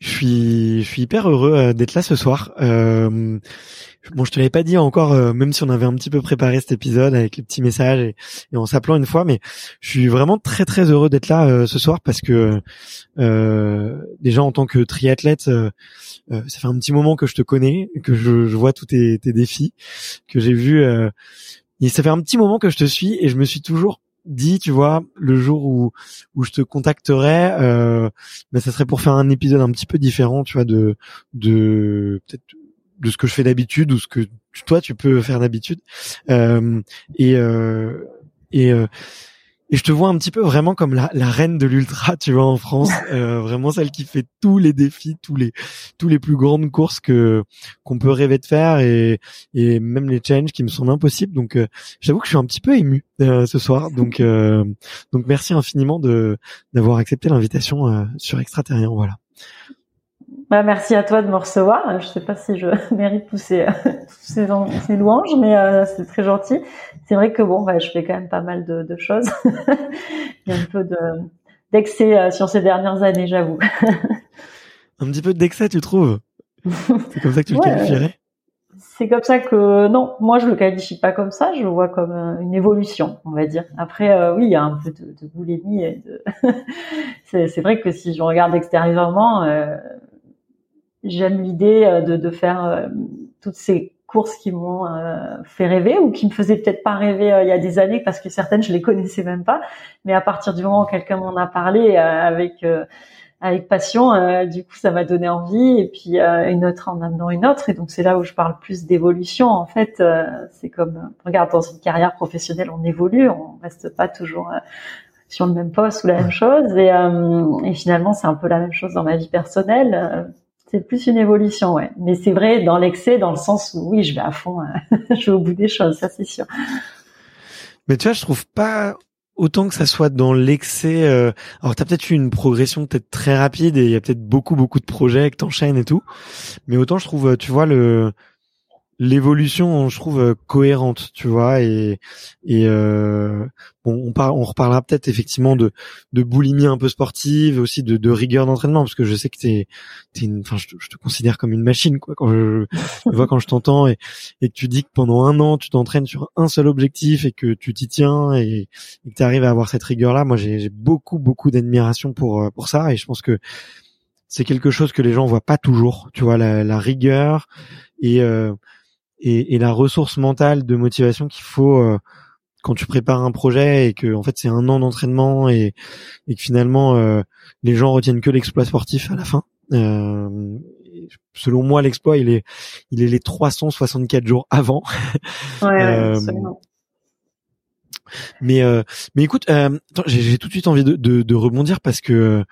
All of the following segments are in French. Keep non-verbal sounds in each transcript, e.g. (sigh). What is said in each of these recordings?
je suis, je suis hyper heureux euh, d'être là ce soir. Euh, bon, je te l'avais pas dit encore, euh, même si on avait un petit peu préparé cet épisode avec les petits messages et, en s'appelant une fois, mais je suis vraiment très très heureux d'être là euh, ce soir parce que euh, déjà en tant que triathlète, euh, ça fait un petit moment que je te connais, que je, je vois tous tes, tes, défis, que j'ai vu. et ça fait un petit moment que je te suis et je me suis toujours dit, tu vois, le jour où où je te contacterai, euh, ben ça serait pour faire un épisode un petit peu différent, tu vois, de de peut-être de ce que je fais d'habitude ou ce que toi tu peux faire d'habitude. Euh, et euh, et euh, et je te vois un petit peu vraiment comme la, la reine de l'ultra, tu vois, en France, (laughs) euh, vraiment celle qui fait tous les défis, tous les tous les plus grandes courses que qu'on peut rêver de faire et et même les challenges qui me semblent impossibles. Donc, euh, j'avoue que je suis un petit peu ému euh, ce soir. Donc euh, donc merci infiniment de d'avoir accepté l'invitation euh, sur Extraterrien. Voilà. Bah, merci à toi de me recevoir. Je sais pas si je (laughs) mérite tous ces, (laughs) ces, ces louanges, mais euh, c'est très gentil. C'est vrai que bon, bah, je fais quand même pas mal de, de choses. (laughs) Il y a un peu de d'excès euh, sur ces dernières années, j'avoue. un petit peu d'excès, tu trouves? C'est comme ça que tu ouais, le qualifierais? C'est comme ça que non, moi je le qualifie pas comme ça. Je le vois comme euh, une évolution, on va dire. Après, euh, oui, il y a un peu de, de boulimie. Et de... c'est vrai que si je regarde extérieurement. Euh, j'aime l'idée de, de, faire euh, toutes ces courses qui m'ont euh, fait rêver ou qui me faisaient peut-être pas rêver euh, il y a des années parce que certaines je les connaissais même pas. Mais à partir du moment où quelqu'un m'en a parlé avec avec passion du coup ça m'a donné envie et puis une autre en amenant une autre. Et donc c'est là où je parle plus d'évolution en fait c'est comme regarde dans une carrière professionnelle on évolue on reste pas toujours sur le même poste ou la même chose. Et, et finalement c'est un peu la même chose dans ma vie personnelle c'est plus une évolution, ouais. Mais c'est vrai dans l'excès, dans le sens où oui, je vais à fond, (laughs) je vais au bout des choses, ça c'est sûr. Mais tu vois, je trouve pas autant que ça soit dans l'excès. Euh... Alors, t'as peut-être eu une progression peut-être très rapide et il y a peut-être beaucoup beaucoup de projets que t'enchaînes et tout. Mais autant je trouve, tu vois le l'évolution, je trouve euh, cohérente, tu vois, et et euh, bon, on par, on reparlera peut-être effectivement de de boulimie un peu sportive, aussi de, de rigueur d'entraînement, parce que je sais que t'es t'es une, enfin, je, je te considère comme une machine, quoi, quand je, je vois quand je t'entends et et que tu dis que pendant un an tu t'entraînes sur un seul objectif et que tu t'y tiens et, et que tu arrives à avoir cette rigueur-là, moi j'ai beaucoup beaucoup d'admiration pour euh, pour ça et je pense que c'est quelque chose que les gens voient pas toujours, tu vois, la, la rigueur et euh, et, et, la ressource mentale de motivation qu'il faut euh, quand tu prépares un projet et que en fait c'est un an d'entraînement et, et que finalement euh, les gens retiennent que l'exploit sportif à la fin. Euh, selon moi, l'exploit il est il est les 364 jours avant. (laughs) Ouais, absolument. Mais mais écoute, j'ai tout de suite envie de, de, de rebondir parce que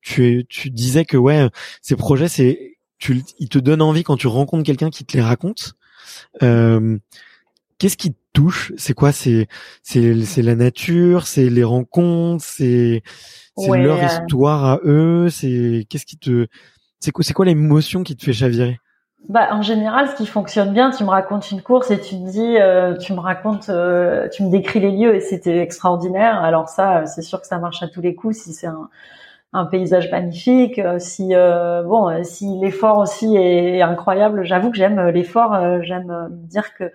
tu tu disais que ouais ces projets c'est tu, il te donne envie quand tu rencontres quelqu'un qui te les raconte. Euh, Qu'est-ce qui te touche? C'est quoi? C'est c'est c'est la nature, c'est les rencontres, c'est c'est Ouais, leur euh, histoire à eux? C'est qu'est-ce qui te c'est quoi c'est quoi l'émotion qui te fait chavirer? Bah, en général, ce qui fonctionne bien, tu me racontes une course et tu me dis, euh, tu me racontes, euh, tu me décris les lieux et c'était extraordinaire. Alors ça, euh, c'est sûr que ça marche à tous les coups si c'est un, un paysage magnifique, euh, si euh, bon, euh, si l'effort aussi est incroyable. J'avoue que j'aime l'effort. j'aime me dire que,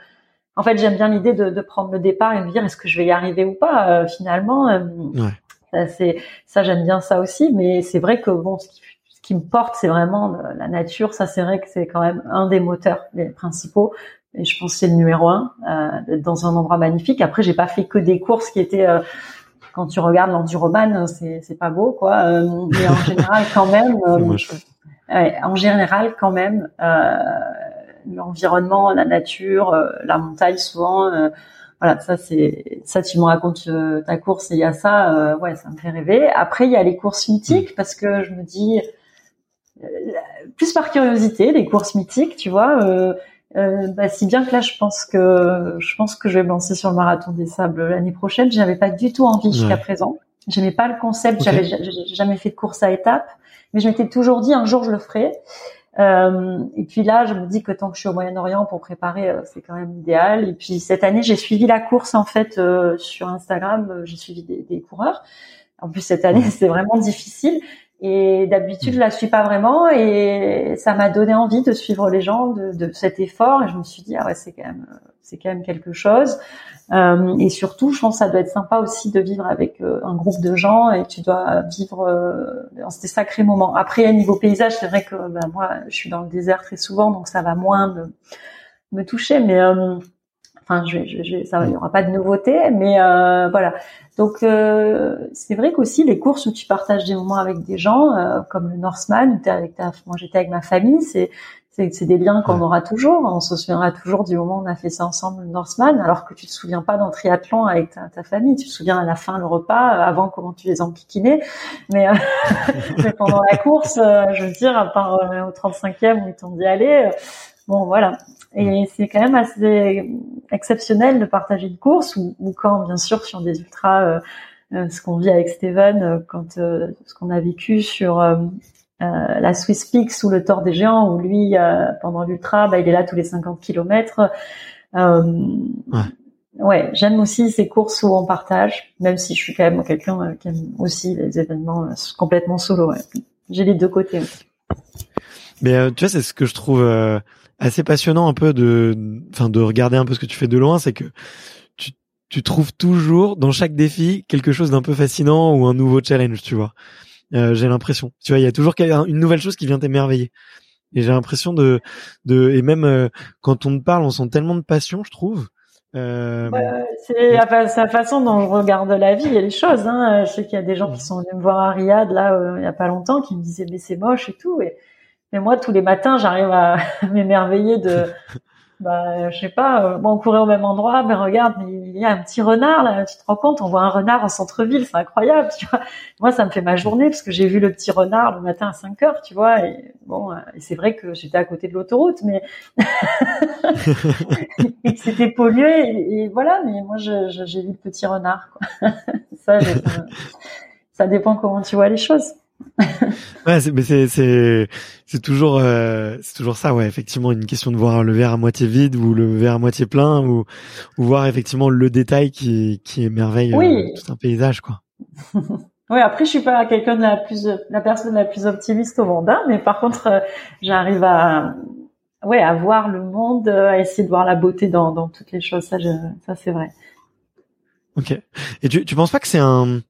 en fait, j'aime bien l'idée de, de prendre le départ et me dire est-ce que je vais y arriver ou pas. euh, finalement, euh, Ouais. ça, c'est ça, j'aime bien ça aussi. Mais c'est vrai que bon, ce qui, ce qui me porte, c'est vraiment la nature. Ça, c'est vrai que c'est quand même un des moteurs les principaux. Et je pense que c'est le numéro un, d'être dans un endroit magnifique. Après, j'ai pas fait que des courses qui étaient quand tu regardes l'enduroman, c'est c'est pas beau quoi. Euh, mais en général, quand même, (laughs) euh, ouais. en général, quand même, euh, l'environnement, la nature, euh, la montagne, souvent. euh, voilà, ça c'est ça. Tu me racontes euh, ta course et il y a ça. euh, ouais, ça me fait rêver. Après, il y a les courses mythiques parce que je me dis euh, plus par curiosité, les courses mythiques, tu vois. Euh, bah, si bien que là, je pense que je pense que je vais me lancer sur le marathon des sables l'année prochaine. J'avais pas du tout envie jusqu'à Ouais. présent. J'aimais pas le concept. Ok. J'avais jamais fait de course à étapes, mais je m'étais toujours dit un jour je le ferai. Euh, et puis là, je me dis que tant que je suis au Moyen-Orient pour préparer, euh, c'est quand même idéal. Et puis cette année, j'ai suivi la course en fait euh, sur Instagram. Euh, J'ai suivi des, des coureurs. En plus cette année, c'est vraiment difficile. Et d'habitude, je la suis pas vraiment. Et ça m'a donné envie de suivre les gens, de, de cet effort. Et je me suis dit ah ouais, c'est quand même, c'est quand même quelque chose. Euh, et surtout, je pense que ça doit être sympa aussi de vivre avec euh, un groupe de gens et tu dois vivre euh, dans ces sacrés moments. Après, à niveau paysage, c'est vrai que ben, moi, je suis dans le désert très souvent, donc ça va moins me, me toucher. Mais euh, enfin, je, je, je ça, il y aura pas de nouveauté, mais euh, voilà. Donc, euh, c'est vrai qu'aussi les courses où tu partages des moments avec des gens, euh, comme le Norseman, où t'es avec ta, moi j'étais avec ma famille, c'est c'est des liens qu'on aura toujours. On se souviendra toujours du moment où on a fait ça ensemble, le Norseman, alors que tu te souviens pas d'un triathlon avec ta, ta famille. Tu te souviens à la fin le repas, euh, avant comment tu les enquiquinais. Mais, euh, (laughs) mais pendant la course, euh, je veux dire, à part euh, au 35e où ils t'ont dit allez, bon voilà. Et c'est quand même assez exceptionnel de partager une course ou, ou quand, bien sûr, sur des ultras, euh, euh, ce qu'on vit avec Steven, euh, quand ce qu'on a vécu sur la Swiss Peak sous le tort des géants, où lui, pendant l'ultra, bah, il est là tous les 50 kilomètres. Ouais. ouais, j'aime aussi ces courses où on partage, même si je suis quand même quelqu'un qui aime aussi les événements complètement solo. Ouais. J'ai les deux côtés. Mais euh, tu vois, c'est ce que je trouve euh, assez passionnant un peu de, enfin, de regarder un peu ce que tu fais de loin, c'est que tu, tu trouves toujours dans chaque défi quelque chose d'un peu fascinant ou un nouveau challenge, tu vois. Euh, j'ai l'impression. Tu vois, il y a toujours une nouvelle chose qui vient t'émerveiller. Et j'ai l'impression de, de, et même euh, quand on te parle, on sent tellement de passion, je trouve. Euh, Ouais, c'est la, façon dont je regarde la vie et les choses. Hein. Je sais qu'il y a des gens qui sont venus me voir à Riyad là euh, il y a pas longtemps qui me disaient mais c'est moche et tout. Et, mais moi tous les matins j'arrive à (laughs) m'émerveiller de (laughs) bah je sais pas euh, bon on courait au même endroit mais regarde il y a un petit renard là tu te rends compte on voit un renard en centre-ville c'est incroyable tu vois moi ça me fait ma journée parce que j'ai vu le petit renard le matin à 5 heures tu vois et bon euh, et c'est vrai que j'étais à côté de l'autoroute mais et (laughs) que c'était pollué et, et voilà mais moi je- je- j'ai vu le petit renard quoi. ça j'ai- ça dépend comment tu vois les choses (laughs) ouais, c'est, mais c'est, c'est, c'est toujours, euh, c'est toujours ça, ouais. Effectivement, une question de voir le verre à moitié vide ou le verre à moitié plein, ou, ou voir effectivement le détail qui, qui émerveille Oui. euh, tout un paysage, quoi. (laughs) Oui, après, je suis pas quelqu'un de la plus, la personne la plus optimiste au monde, hein, mais par contre, euh, j'arrive à, ouais, à voir le monde, euh, à essayer de voir la beauté dans, dans toutes les choses. Ça, je, ça, c'est vrai. Ok. Et tu, tu penses pas que c'est un,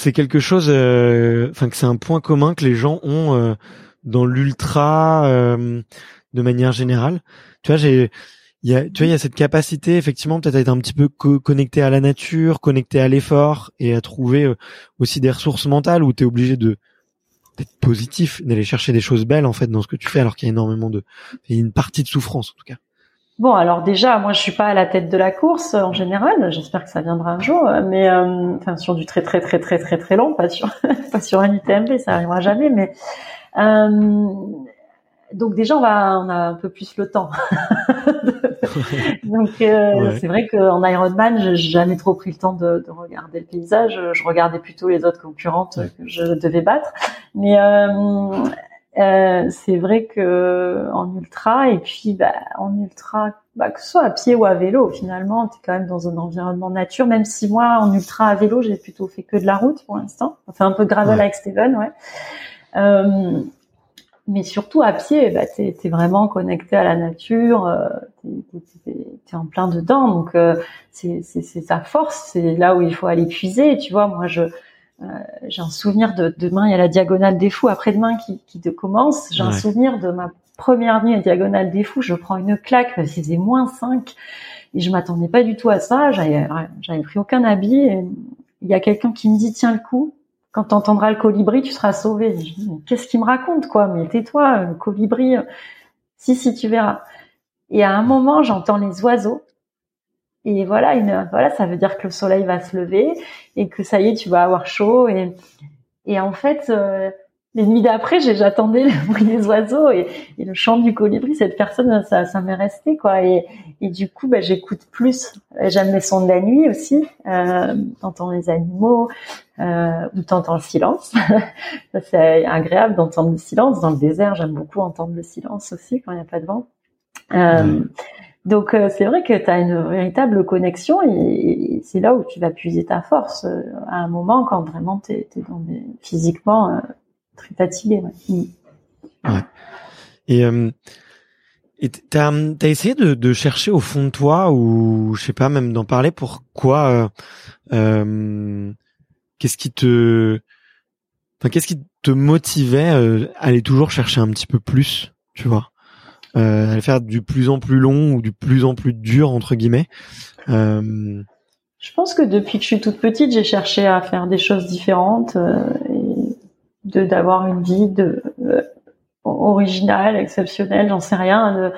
c'est quelque chose, euh, enfin que c'est un point commun que les gens ont euh, dans l'ultra euh, de manière générale. Tu vois, j'ai, il y a, tu vois, il y a cette capacité effectivement peut-être à être un petit peu co- connecté à la nature, connecté à l'effort et à trouver aussi des ressources mentales où tu es obligé de d'être positif, d'aller chercher des choses belles en fait dans ce que tu fais alors qu'il y a énormément de, il y a une partie de souffrance en tout cas. Bon, alors déjà, moi, je suis pas à la tête de la course euh, en général. J'espère que ça viendra un jour, euh, mais euh, enfin sur du très très très très très très long, pas sur (laughs) pas sur un UTMB, ça arrivera jamais. Mais euh, donc déjà, on va on a un peu plus le temps. (laughs) donc euh, Ouais. c'est vrai qu'en Ironman, j'ai jamais trop pris le temps de, de regarder le paysage. Je regardais plutôt les autres concurrentes Ouais. que je devais battre. Mais euh, c'est vrai que en ultra et puis bah, en ultra, bah, que ce soit à pied ou à vélo, finalement, tu es quand même dans un environnement nature. Même si moi, en ultra à vélo, j'ai plutôt fait que de la route pour l'instant. Enfin, un peu de gravel Ouais. avec Steven, ouais. Euh, mais surtout à pied, bah, tu es, vraiment connecté à la nature, euh, tu es, en plein dedans, donc euh, c'est ta force, c'est là où il faut aller puiser. Tu vois, moi, je j'ai un souvenir de demain, il y a la diagonale des fous après-demain qui, qui te commence. J'ai un souvenir de ma première nuit à diagonale des fous. Je prends une claque parce qu'il faisait moins 5 et je m'attendais pas du tout à ça. J'avais j'avais pris aucun habit. Et il y a quelqu'un qui me dit tiens le coup. Quand t'entendras le colibri, tu seras sauvé. Je dis, mais qu'est-ce qu'il me raconte quoi? Mais tais-toi, le colibri. Si si, tu verras. Et à un moment, j'entends les oiseaux. Et voilà, une, voilà, ça veut dire que le soleil va se lever et que ça y est, tu vas avoir chaud. Et, et en fait, euh, les nuits d'après, j'attendais le (laughs) bruit des oiseaux et, le chant du colibri. Cette personne, ça, ça m'est resté quoi. Et, et du coup, bah, j'écoute plus. J'aime les sons de la nuit aussi. Euh, t'entends les animaux euh, ou t'entends le silence. (laughs) c'est agréable d'entendre le silence. Dans le désert, j'aime beaucoup entendre le silence aussi quand il n'y a pas de vent. Euh. Donc euh, c'est vrai que tu as une véritable connexion et, c'est là où tu vas puiser ta force euh, à un moment quand vraiment tu es, physiquement euh, très fatigué. Ouais. Mm. Et euh, et t'as t'as essayé de, chercher au fond de toi ou je sais pas même d'en parler pourquoi qu'est-ce qui te qu'est-ce qui te motivait à aller toujours chercher un petit peu plus tu vois? Euh, à faire du plus en plus long ou du plus en plus dur entre guillemets euh, Je pense que depuis que je suis toute petite, j'ai cherché à faire des choses différentes euh, et de d'avoir une vie de euh, originale, exceptionnelle, j'en sais rien.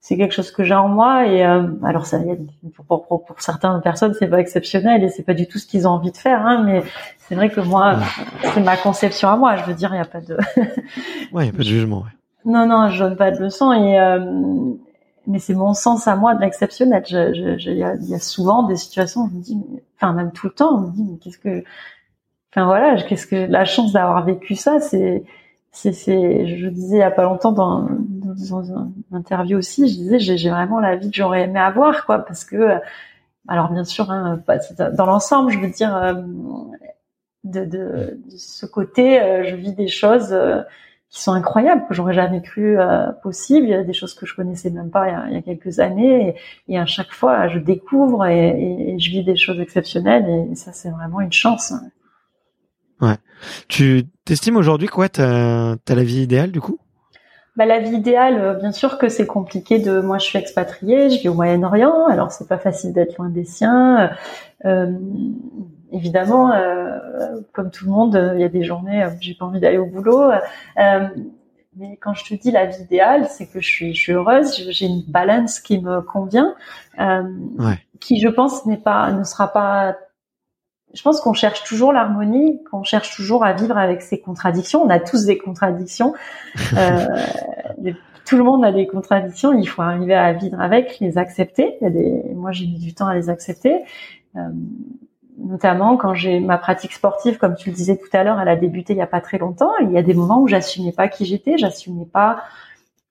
c'est quelque chose que j'ai en moi et euh, alors ça, y a- pour, pour, pour certaines personnes, c'est pas exceptionnel et c'est pas du tout ce qu'ils ont envie de faire. Hein, mais c'est vrai que moi, c'est ma conception à moi. Je veux dire, il y a pas de ouais y a pas de jugement ouais. Non, non, je donne pas de leçons et euh, mais c'est mon sens à moi de l'exceptionnel. Je, je, je- il y, y a souvent des situations où je me dis, mais- enfin même tout le temps, on me dit mais qu'est-ce que, enfin voilà, qu'est-ce que la chance d'avoir vécu ça, c'est, c'est, je disais il y a pas longtemps dans, dans, une interview aussi, je disais j'ai, vraiment la vie que j'aurais aimé avoir quoi, parce que, alors bien sûr, hein, dans l'ensemble, je veux dire. euh, de, de, de ce côté, euh, je vis des choses euh, qui sont incroyables que j'aurais jamais cru euh, possible. Il y a des choses que je connaissais même pas il y a, il y a quelques années, et, et à chaque fois je découvre et, et- et je vis des choses exceptionnelles, et, ça c'est vraiment une chance. tu t'estimes aujourd'hui quoi t'as t'as la vie idéale du coup? Bah, la vie idéale, euh, bien sûr que c'est compliqué. De moi, je suis expatriée, je vis au Moyen-Orient, alors c'est pas facile d'être loin des siens. Euh, évidemment, euh, comme tout le monde, il y a des journées où j'ai pas envie d'aller au boulot. Euh, mais quand je te dis la vie idéale, c'est que je suis, je suis heureuse, j'ai une balance qui me convient, euh, Ouais. qui, je pense, n'est pas, ne sera pas. Je pense qu'on cherche toujours l'harmonie, qu'on cherche toujours à vivre avec ses contradictions. On a tous des contradictions. Euh, (laughs) tout le monde a des contradictions. Il faut arriver à vivre avec, les accepter. Il y a des, moi, j'ai mis du temps à les accepter. Euh, notamment quand j'ai ma pratique sportive, comme tu le disais tout à l'heure, elle a débuté il y a pas très longtemps. Il y a des moments où j'assumais pas qui j'étais, j'assumais pas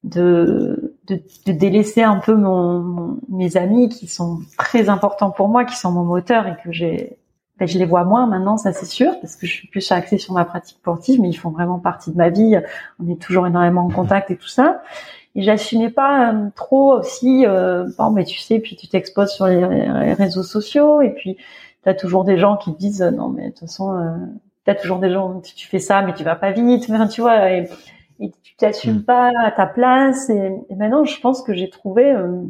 de, de, de, délaisser un peu mon, mes amis qui sont très importants pour moi, qui sont mon moteur et que j'ai, ben, je les vois moins maintenant, ça c'est sûr, parce que je suis plus axée sur ma pratique sportive, mais ils font vraiment partie de ma vie. On est toujours énormément en contact et tout ça. Et j'assumais pas euh, trop aussi, euh, bon, mais tu sais, puis tu t'exposes sur les, réseaux sociaux et puis tu as toujours des gens qui te disent non mais de toute façon, euh, tu as toujours des gens tu fais ça mais tu vas pas vite, enfin, tu vois. Et, et tu t'assumes mm. pas à ta place. Et, maintenant, je pense que j'ai trouvé euh,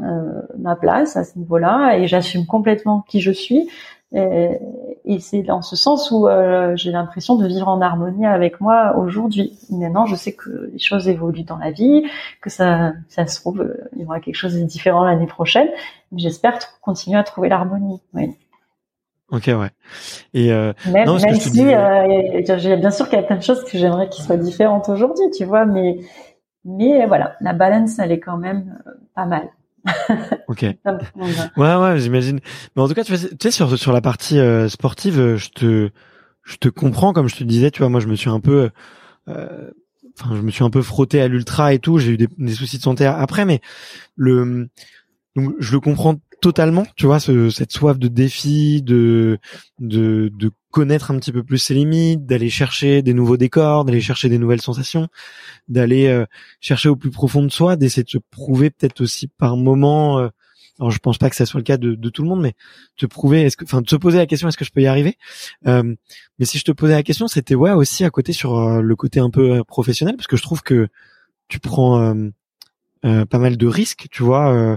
euh, ma place à ce niveau-là et j'assume complètement qui je suis. Et, et c'est dans ce sens où euh, j'ai l'impression de vivre en harmonie avec moi aujourd'hui. Maintenant, je sais que les choses évoluent dans la vie, que ça, ça se trouve, euh, il y aura quelque chose de différent l'année prochaine. J'espère continuer à trouver l'harmonie. Oui. Ok, ouais. Et euh, même, non, même si, euh, bien sûr qu'il y a plein de choses que j'aimerais qu'ils soient différentes aujourd'hui, tu vois, mais mais voilà, la balance, elle est quand même euh, pas mal. (laughs) ok. ouais, ouais, j'imagine. Mais en tout cas, tu, tu sais, sur sur la partie euh, sportive, euh, je te je te comprends, comme je te disais, tu vois, moi, je me suis un peu Enfin, je me suis un peu frotté à l'ultra et tout. J'ai eu des, des, soucis de santé après, mais le donc je le comprends totalement, tu vois, ce, cette soif de défi, de, de, de connaître un petit peu plus ses limites, d'aller chercher des nouveaux décors, d'aller chercher des nouvelles sensations, d'aller euh, chercher au plus profond de soi, d'essayer de se prouver peut-être aussi par moment. Euh, alors je pense pas que ça soit le cas de, de tout le monde, mais te prouver, est-ce que, enfin, de se poser la question, est-ce que je peux y arriver euh, Mais si je te posais la question, c'était ouais aussi à côté sur euh, le côté un peu professionnel, parce que je trouve que tu prends euh, pas mal de risques, tu vois, euh,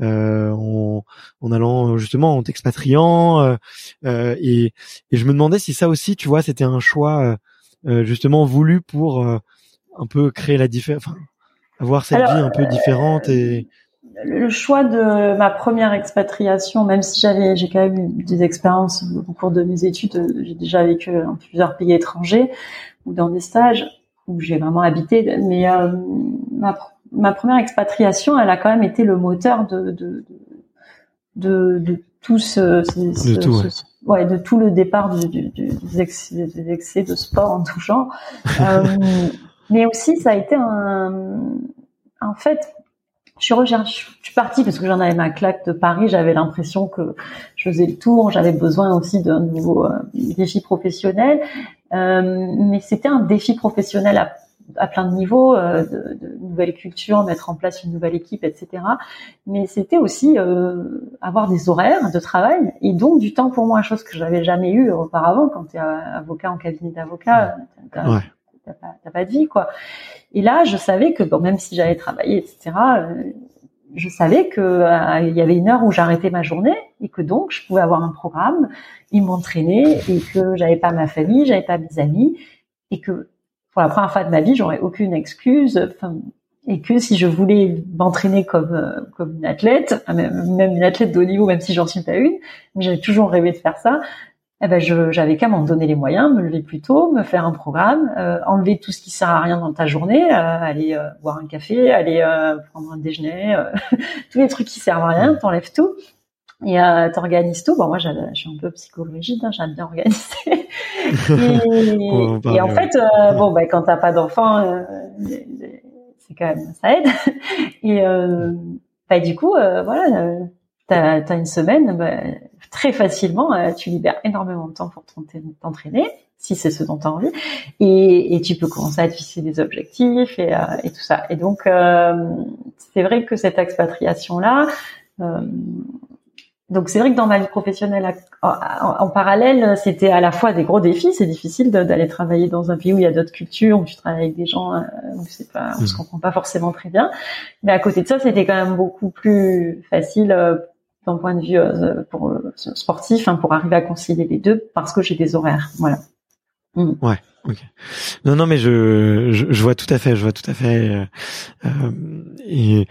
euh, en, en, allant justement en t'expatriant. Et, et, je me demandais si ça aussi, tu vois, c'était un choix justement voulu pour un peu créer la différence, enfin, avoir cette vie un peu différente et le choix de ma première expatriation, même si j'avais, j'ai quand même eu des expériences au cours de mes études, j'ai déjà vécu dans plusieurs pays étrangers ou dans des stages où j'ai vraiment habité, mais euh, ma ma première expatriation, elle a quand même été le moteur de de de, de, tout ce, de tout, ouais. de tout le départ du, du, des, excès, des, excès, de sport en tout genre. (laughs) euh, mais aussi, ça a été un, en fait, je suis, je suis partie parce que j'en avais ma claque de Paris. J'avais l'impression que je faisais le tour. J'avais besoin aussi d'un nouveau euh, défi professionnel. Euh, mais c'était un défi professionnel à à plein de niveaux, euh, de, de nouvelles cultures, mettre en place une nouvelle équipe, etc. Mais c'était aussi euh, avoir des horaires de travail et donc du temps pour moi, chose que j'avais jamais eu auparavant. Quand tu es avocat en cabinet d'avocat, t'as ouais. pas, pas, de vie, quoi. Et là, je savais que bon, même si j'allais travailler, etc. Euh, je savais que euh, il y avait une heure où j'arrêtais ma journée et que donc je pouvais avoir un programme, ils m'entraînaient et que j'avais pas ma famille, j'avais pas mes amis et que pour la première fois de ma vie, j'aurais aucune excuse. Et que si je voulais m'entraîner comme euh, comme une athlète, même une athlète de haut niveau, même si j'en suis pas une, mais j'avais toujours rêvé de faire ça. Eh ben, j'avais qu'à m'en donner les moyens, me lever plus tôt, me faire un programme, euh, enlever tout ce qui sert à rien dans ta journée, euh, aller boire un café, aller prendre un déjeuner, (laughs) tous les trucs qui servent à rien, t'enlèves tout et euh, t'organises tout. Bon, moi, je suis un peu psychorigide, hein, j'aime bien organiser. et, (laughs) et en fait, euh, bon, bah, quand t'as pas d'enfant, euh, c'est quand même ça aide. Et euh, bah, du coup, euh, voilà, t'as as une semaine, bah, très facilement, tu libères énormément de temps pour t'entraîner, si c'est ce dont tu as envie, et, et, tu peux commencer à te fixer des objectifs et, et tout ça. Et donc, c'est vrai que cette expatriation là. Euh, donc c'est vrai que dans ma vie professionnelle en, parallèle, c'était à la fois des gros défis. C'est difficile d'aller travailler dans un pays où il y a d'autres cultures, où tu travailles avec des gens, euh, où c'est pas, on se mmh. comprend pas forcément très bien. Mais à côté de ça, c'était quand même beaucoup plus facile euh, d'un point de vue euh, pour sportif, hein, pour arriver à concilier les deux, parce que j'ai des horaires. Voilà. Mmh. Ouais. Ok. Non, non, mais je, je, je, vois tout à fait, je vois tout à fait. Euh, et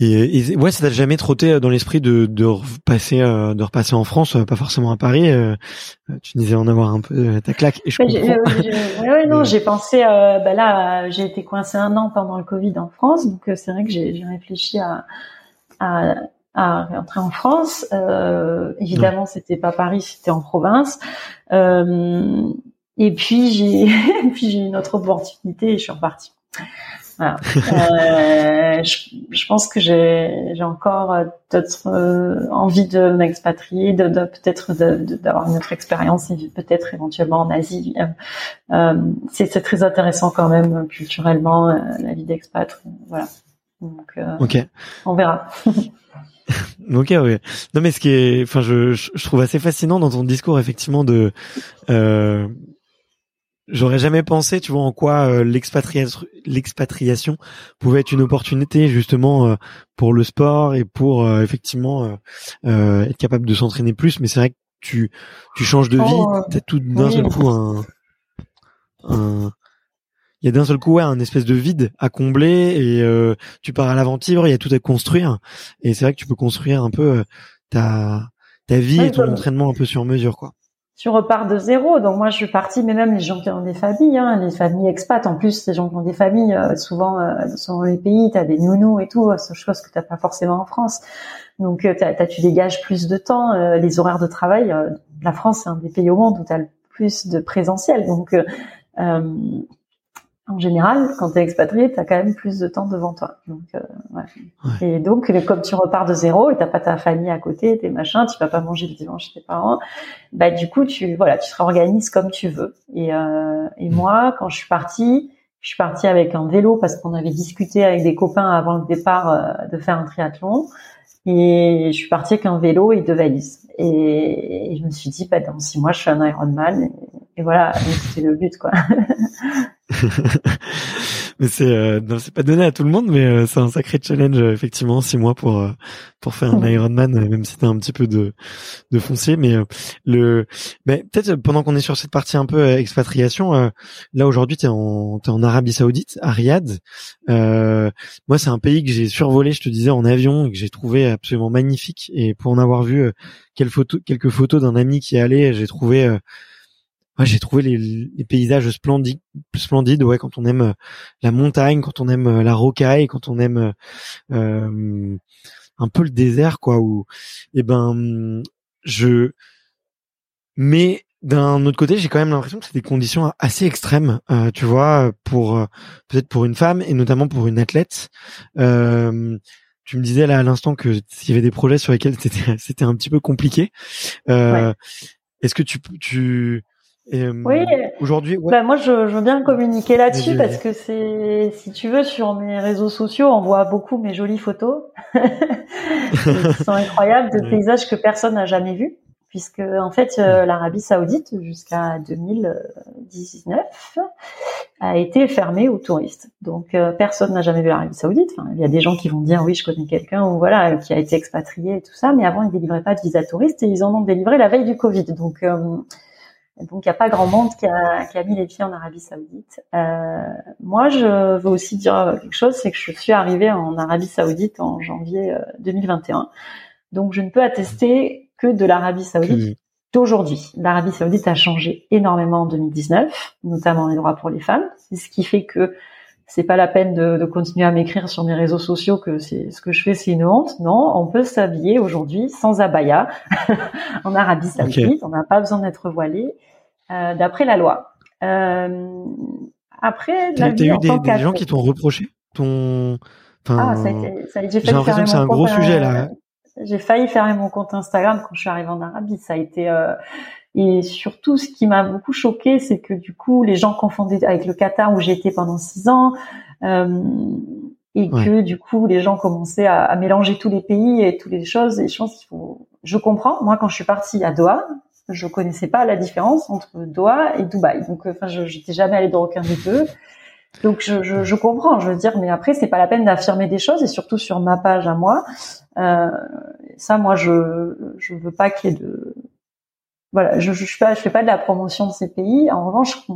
et, et ouais, ça t'a jamais trotté euh, dans l'esprit de, de repasser, euh, de repasser en France, euh, pas forcément à Paris. tu disais en avoir un peu ta claque. Et je comprends. (laughs) ouais, non, j'ai pensé. bah là, j'ai été coincé un an pendant le Covid en France, donc c'est vrai que j'ai réfléchi à, à, à rentrer en France. Évidemment, c'était pas Paris, c'était en province. Et puis j'ai, (laughs) puis j'ai une autre opportunité et je suis repartie. Voilà. Euh, je, je, pense que j'ai, j'ai encore d'autres euh, envie de m'expatrier, de, de peut-être d'avoir une autre expérience, peut-être éventuellement en Asie. Euh, euh, c'est, c'est très intéressant quand même culturellement la vie d'expat. Voilà. Donc, ok. on verra. (laughs) ok, oui. Non, mais ce qui est, enfin, je, je, trouve assez fascinant dans ton discours, effectivement, de, euh, j'aurais jamais pensé, tu vois, en quoi euh, l'expatriation, l'expatriation pouvait être une opportunité justement euh, pour le sport et pour euh, effectivement être capable de s'entraîner plus. Mais c'est vrai que tu tu changes de vie, oh, t'as tout d'un seul coup un, un il y a d'un seul coup ouais, un espèce de vide à combler et tu pars à l'aventure, il y a tout à construire. Et c'est vrai que tu peux construire un peu ta ta vie et ton entraînement un peu sur mesure quoi tu repars de zéro. Donc moi, je suis partie, mais même les gens qui ont des familles, hein, les familles expats. En plus, les gens qui ont des familles, euh, souvent, euh, dans les pays, tu as des nounous et tout, c'est chose que t'as pas forcément en France. Donc, euh, tu dégages plus de temps. Euh, les horaires de travail, la France, c'est un des pays au monde où tu as le plus de présentiel. Donc, en général, quand tu es expatrié, tu as quand même plus de temps devant toi. Donc, euh, ouais. Et donc, comme tu repars de zéro et t'as pas ta famille à côté, tes machins, tu vas pas manger le dimanche chez tes parents, bah du coup, tu voilà, tu te réorganises comme tu veux. Et, euh, et moi, quand je suis partie, je suis partie avec un vélo parce qu'on avait discuté avec des copains avant le départ euh, de faire un triathlon. Et je suis partie avec un vélo et deux valises. Et, je me suis dit, bah, dans six mois, je suis un Ironman. Et, et voilà, c'était le but, quoi. (laughs) (laughs) mais c'est euh, non, c'est pas donné à tout le monde, mais euh, c'est un sacré challenge euh, effectivement six mois pour euh, pour faire un Ironman, même si t'as un petit peu de de foncier. Mais le, mais peut-être pendant qu'on est sur cette partie un peu expatriation, là aujourd'hui t'es en t'es en Arabie Saoudite, à Riyad. moi, c'est un pays que j'ai survolé, je te disais, en avion, et que j'ai trouvé absolument magnifique. Et pour en avoir vu quelques photos, quelques photos d'un ami qui est allé, j'ai trouvé ouais, j'ai trouvé les, les, paysages splendides, splendides. Ouais, quand on aime euh, la montagne, quand on aime euh, la rocaille, quand on aime euh, un peu le désert, quoi. Où, eh ben, je. Mais d'un autre côté, j'ai quand même l'impression que c'est des conditions assez extrêmes, euh, tu vois, pour peut-être pour une femme et notamment pour une athlète. Euh, tu me disais là à l'instant que s'il y avait des projets sur lesquels c'était (laughs) un petit peu compliqué. Euh, Est-ce que tu tu euh, oui. Aujourd'hui, ouais. bah moi je, je, veux bien communiquer là-dessus parce que c'est, si tu veux, sur mes réseaux sociaux, on voit beaucoup mes jolies photos (laughs) qui sont incroyables de paysages que personne n'a jamais vus, puisque en fait euh, l'Arabie Saoudite jusqu'à 2019 a été fermée aux touristes. Donc euh, personne n'a jamais vu l'Arabie Saoudite. Enfin, il y a des gens qui vont dire oui, je connais quelqu'un ou voilà qui a été expatrié et tout ça, mais avant ils délivraient pas de visa touriste et ils en ont délivré la veille du Covid. Donc donc il n'y a pas grand monde qui a, qui a, mis les pieds en Arabie Saoudite. Euh, moi, je veux aussi dire quelque chose, c'est que je suis arrivée en Arabie Saoudite en janvier 2021. Euh, Donc je ne peux attester que de l'Arabie Saoudite d'aujourd'hui. L'Arabie Saoudite a changé énormément en 2019, notamment les droits pour les femmes. C'est ce qui fait que c'est pas la peine de, de continuer à m'écrire sur mes réseaux sociaux que c'est ce que je fais c'est une honte. Non, on peut s'habiller aujourd'hui sans abaya (laughs) en Arabie Saoudite. On n'a pas besoin d'être voilé euh, d'après la loi. Euh, après, t'as eu des, des gens qui t'ont reproché? Ton. Enfin, ah, ça a été, ça a été j'ai l'impression que c'est un gros sujet là. J'ai failli fermer mon compte Instagram quand je suis arrivée en Arabie. Ça a été euh, et surtout, ce qui m'a beaucoup choqué, c'est que du coup, les gens confondaient avec le Qatar où été pendant six ans, euh, et que du coup, les gens commençaient à, à, mélanger tous les pays et toutes les choses. Et je pense qu'il faut. Je comprends. Moi, quand je suis partie à Doha, je connaissais pas la différence entre Doha et Dubaï. Donc, euh, enfin, je n'étais jamais allée dans aucun des deux. Donc, je, je, je, comprends. Je veux dire, mais après, c'est pas la peine d'affirmer des choses et surtout sur ma page à moi. Euh, ça, moi, je je veux pas qu'il y ait de voilà, je, je, je, fais pas, je fais pas de la promotion de ces pays. En revanche,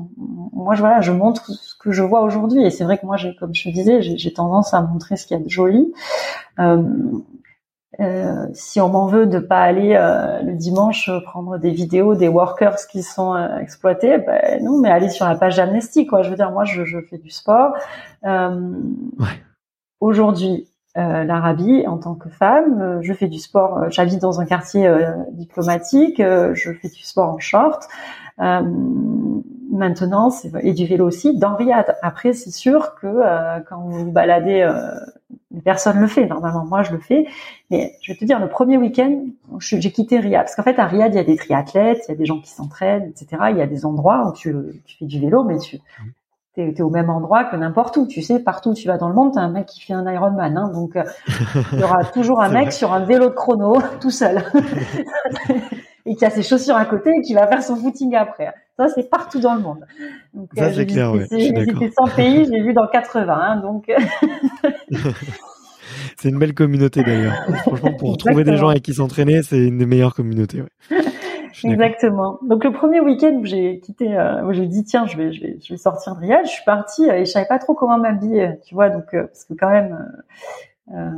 moi, je, voilà, je montre ce que je vois aujourd'hui. Et c'est vrai que moi, j'ai, comme je te disais, j'ai tendance à montrer ce qu'il y a de joli. Euh, euh, si on m'en veut de pas aller euh, le dimanche prendre des vidéos des workers qui sont euh, exploités, ben non, mais aller sur la page d'Amnesty, quoi. Je veux dire, moi, je, je fais du sport. Euh, ouais. Aujourd'hui, euh, l'Arabie en tant que femme. Euh, je fais du sport. euh, J'habite dans un quartier euh, diplomatique. euh, je fais du sport en short. Maintenant, et du vélo aussi dans Riyad. Après, c'est sûr que quand vous vous baladez, personne le fait. Normalement, moi, je le fais. Mais je vais te dire, le premier week-end, j'ai quitté Riyad parce qu'en fait, à Riyad, il y a des triathlètes, il y a des gens qui s'entraînent, etc. Il y a des endroits où tu, tu fais du vélo, mais tu T'es es au même endroit que n'importe où. Tu sais, partout où tu vas dans le monde, t'as un mec qui fait un Ironman. Hein, donc, euh, il y aura (laughs) toujours un mec vrai. sur un vélo de chrono, (laughs) tout seul, (laughs) et qui a ses chaussures à côté et qui va faire son footing après. Ça, c'est partout dans le monde. Donc, Ça, j'ai c'est clair, suis J'ai visité 100 pays, j'ai vu dans 80. Hein, donc, C'est une belle communauté d'ailleurs. Franchement, pour trouver des gens avec qui s'entraîner, c'est une des meilleures communautés. Ouais. Je. Exactement. Donc le premier week-end où j'ai quitté, euh, où j'ai dit tiens je vais je vais je vais sortir de Riyad, je suis partie euh, et je savais pas trop comment m'habiller, tu vois donc euh, parce que quand même, euh, euh,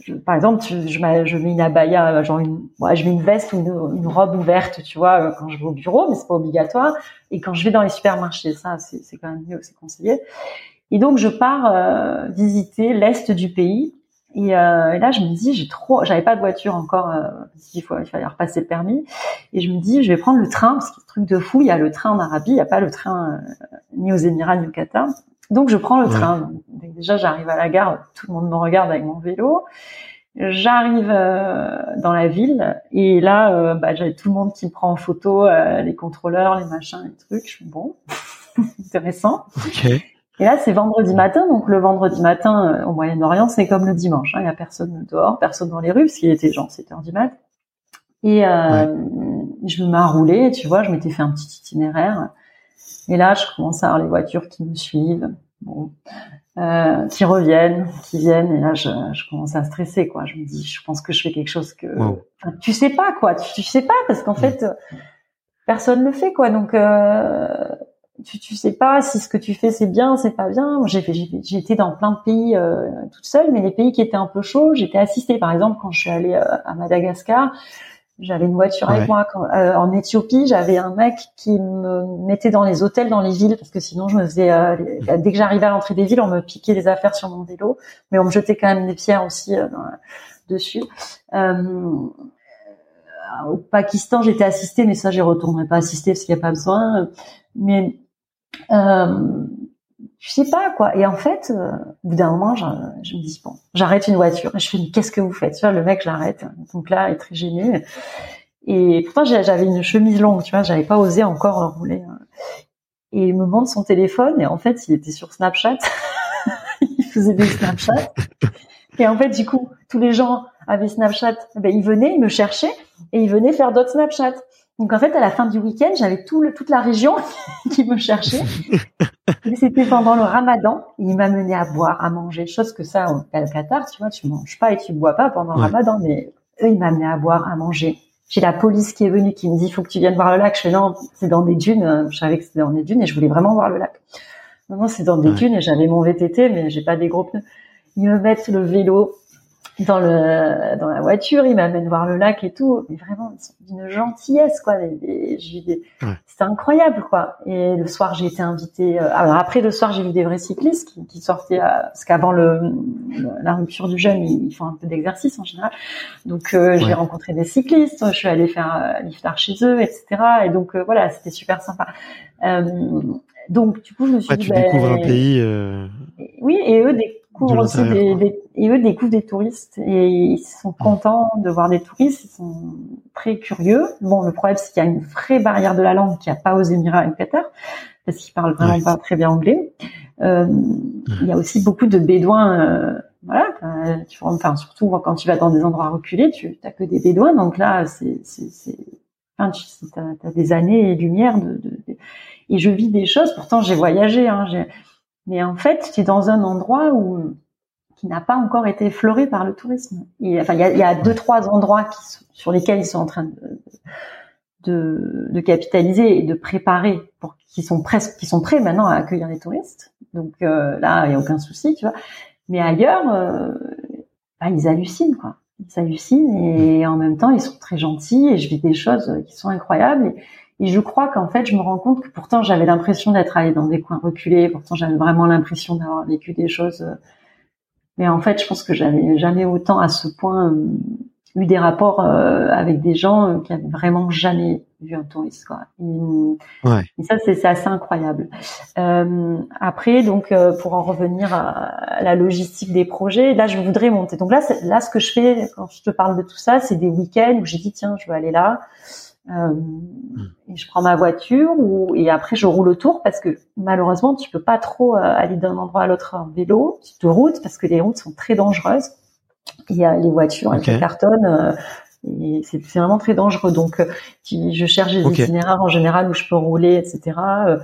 je- par exemple tu- je, m'a- je mets une abaya genre une, ouais, je mets une veste ou une, une robe ouverte tu vois quand je vais au bureau mais c'est pas obligatoire et quand je vais dans les supermarchés ça c'est quand même mieux c'est conseillé et donc je pars visiter l'est du pays et, euh, et là, je me dis, j'ai trop, j'avais pas de voiture encore. Euh, il faut, il fallait repasser le permis. Et je me dis, je vais prendre le train parce que truc de fou. Il y a le train en Arabie, il n'y a pas le train euh, ni aux Émirats ni au Qatar. Donc je prends le Ouais. train. Donc, déjà, j'arrive à la gare, tout le monde me regarde avec mon vélo. J'arrive euh, dans la ville et là, euh, bah, j'avais tout le monde qui me prend en photo, euh, les contrôleurs, les machins, les trucs. Je suis bon, (laughs) intéressant. Ok. Et là, c'est vendredi matin, donc le vendredi matin euh, au Moyen-Orient, c'est comme le dimanche. hein. Il y a personne dehors, personne dans les rues, parce qu'il était genre 7 heures du mat. Et euh, je me mets à rouler, tu vois, je m'étais fait un petit itinéraire. Et là, je commence à avoir les voitures qui me suivent, bon, euh, qui reviennent, qui viennent. Et là, je, je commence à stresser, quoi. Je me dis, je pense que je fais quelque chose que Wow. Enfin, tu sais pas, quoi. Tu, tu sais pas parce qu'en fait, euh, personne le fait, quoi. Donc euh, tu, tu sais pas si ce que tu fais c'est bien, c'est pas bien. J'ai fait, été dans plein de pays euh, toute seule, mais les pays qui étaient un peu chauds, j'étais assistée. Par exemple, quand je suis allée euh, à Madagascar, j'avais une voiture Ouais. avec moi. Quand, euh, en Éthiopie, j'avais un mec qui me mettait dans les hôtels dans les villes parce que sinon je me faisais euh, dès que j'arrivais à l'entrée des villes, on me piquait les affaires sur mon vélo, mais on me jetait quand même des pierres aussi euh, dans- dessus. Euh, au Pakistan, j'étais assistée, mais ça, j'y retournerai pas assister parce qu'il n'y a pas besoin. Mais je sais pas quoi. Et en fait, euh, au bout d'un moment, je, me dis bon, j'arrête une voiture. Je fais qu'est-ce que vous faites? Tu vois, le mec, l'arrête. Donc là, il est très gêné. Et pourtant, j'avais une chemise longue, tu vois, j'avais pas osé encore rouler. Et il me montre son téléphone et en fait, il était sur Snapchat. (laughs) il faisait des Snapchats. Et en fait, du coup, tous les gens avaient Snapchat. Eh Ben, ils venaient, ils me cherchaient et ils venaient faire d'autres Snapchats. Donc en fait, à la fin du week-end, j'avais tout le, toute la région (laughs) qui me cherchait. C'était pendant le Ramadan. Il m'a mené à boire, à manger, chose que ça, au Qatar, tu vois, tu manges pas et tu bois pas pendant le Ouais. Ramadan. Mais eux, il m'a amené à boire, à manger. J'ai la police qui est venue, qui me dit, faut que tu viennes voir le lac. Je fais non, c'est dans des dunes. Je savais que c'était dans des dunes et je voulais vraiment voir le lac. Non, non, c'est dans des Ouais. dunes et j'avais mon VTT, mais j'ai pas des gros pneus. Ils me mettent le vélo dans le dans la voiture, ils m'amènent voir le lac et tout. Mais vraiment, ils sont d'une gentillesse, quoi. Des- Ouais. C'était incroyable, quoi. Et le soir, j'ai été invitée. euh, alors après, le soir, j'ai vu des vrais cyclistes qui, qui sortaient, à- parce qu'avant le, le- la rupture du jeûne, ils, font un peu d'exercice en général. Donc euh, j'ai Ouais. rencontré des cyclistes. Je suis allée faire euh, l'iftar chez eux, etc. Et donc euh, voilà, c'était super sympa. Euh, donc du coup, je me suis Ouais, dit, tu ben, découvres un pays. euh, oui, et eux découvrent De aussi des, et eux découvrent des touristes et ils sont contents de voir des touristes. Ils sont très curieux. Bon, le problème c'est qu'il y a une vraie barrière de la langue qu'il n'y a pas aux Émirats et Qatar parce qu'ils parlent vraiment Ouais. pas très bien anglais. Euh, il y a aussi beaucoup de bédouins. euh, voilà, euh, tu vois, enfin surtout quand tu vas dans des endroits reculés, tu t'as que des bédouins. Donc là, c'est enfin, tu as, as des années lumière de, de, de- et je vis des choses. Pourtant, j'ai voyagé. Hein, mais en fait, tu es dans un endroit qui n'a pas encore été effleuré par le tourisme. Et, enfin, il y a, il deux, trois endroits sur lesquels ils sont en train de, capitaliser et de préparer pour qui sont presque, qui sont prêts maintenant à accueillir les touristes. Donc euh, là, il y a aucun souci, tu vois. Mais ailleurs, euh, bah, ils hallucinent. Ils hallucinent et en même temps, ils sont très gentils et je vis des choses qui sont incroyables. Et je crois qu'en fait, je me rends compte que pourtant, j'avais l'impression d'être allée dans des coins reculés. Pourtant, j'avais vraiment l'impression d'avoir vécu des choses euh, Mais en fait, je pense que j'avais jamais autant à ce point euh, eu des rapports euh, avec des gens euh, qui avaient vraiment jamais vu un touriste. Quoi. Et, Ouais. et ça, c'est assez incroyable. Euh, après, donc, euh, pour en revenir à la logistique des projets, là, je voudrais monter. Donc là, là, ce que je fais quand je te parle de tout ça, c'est des week-ends où j'ai dit tiens, je vais aller là. Euh, et je prends ma voiture ou, et après je roule autour parce que malheureusement tu peux pas trop euh, aller d'un endroit à l'autre en vélo, de route parce que les routes sont très dangereuses. Il y a les voitures avec Ok. les cartonnes euh, et c'est vraiment très dangereux. Donc euh, je cherche des itinéraires en général où je peux rouler, etc. Euh,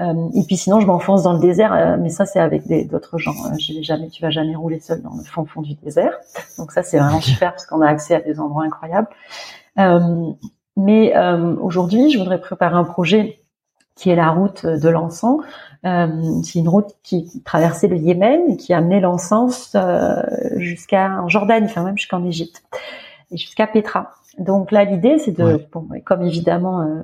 euh, et puis sinon je m'enfonce dans le désert, euh, mais ça c'est avec d'autres gens. Euh, jamais, tu vas jamais rouler seul dans le fond fond du désert. Donc ça c'est vraiment super parce qu'on a accès à des endroits incroyables. Euh, mais euh, aujourd'hui, je voudrais préparer un projet qui est la route de l'encens. Euh, c'est une route qui traversait le Yémen, qui amenait l'encens euh, jusqu'à en Jordanie, enfin même jusqu'en Égypte, et jusqu'à Petra. Donc là, l'idée, c'est de, Ouais. bon, comme évidemment, euh,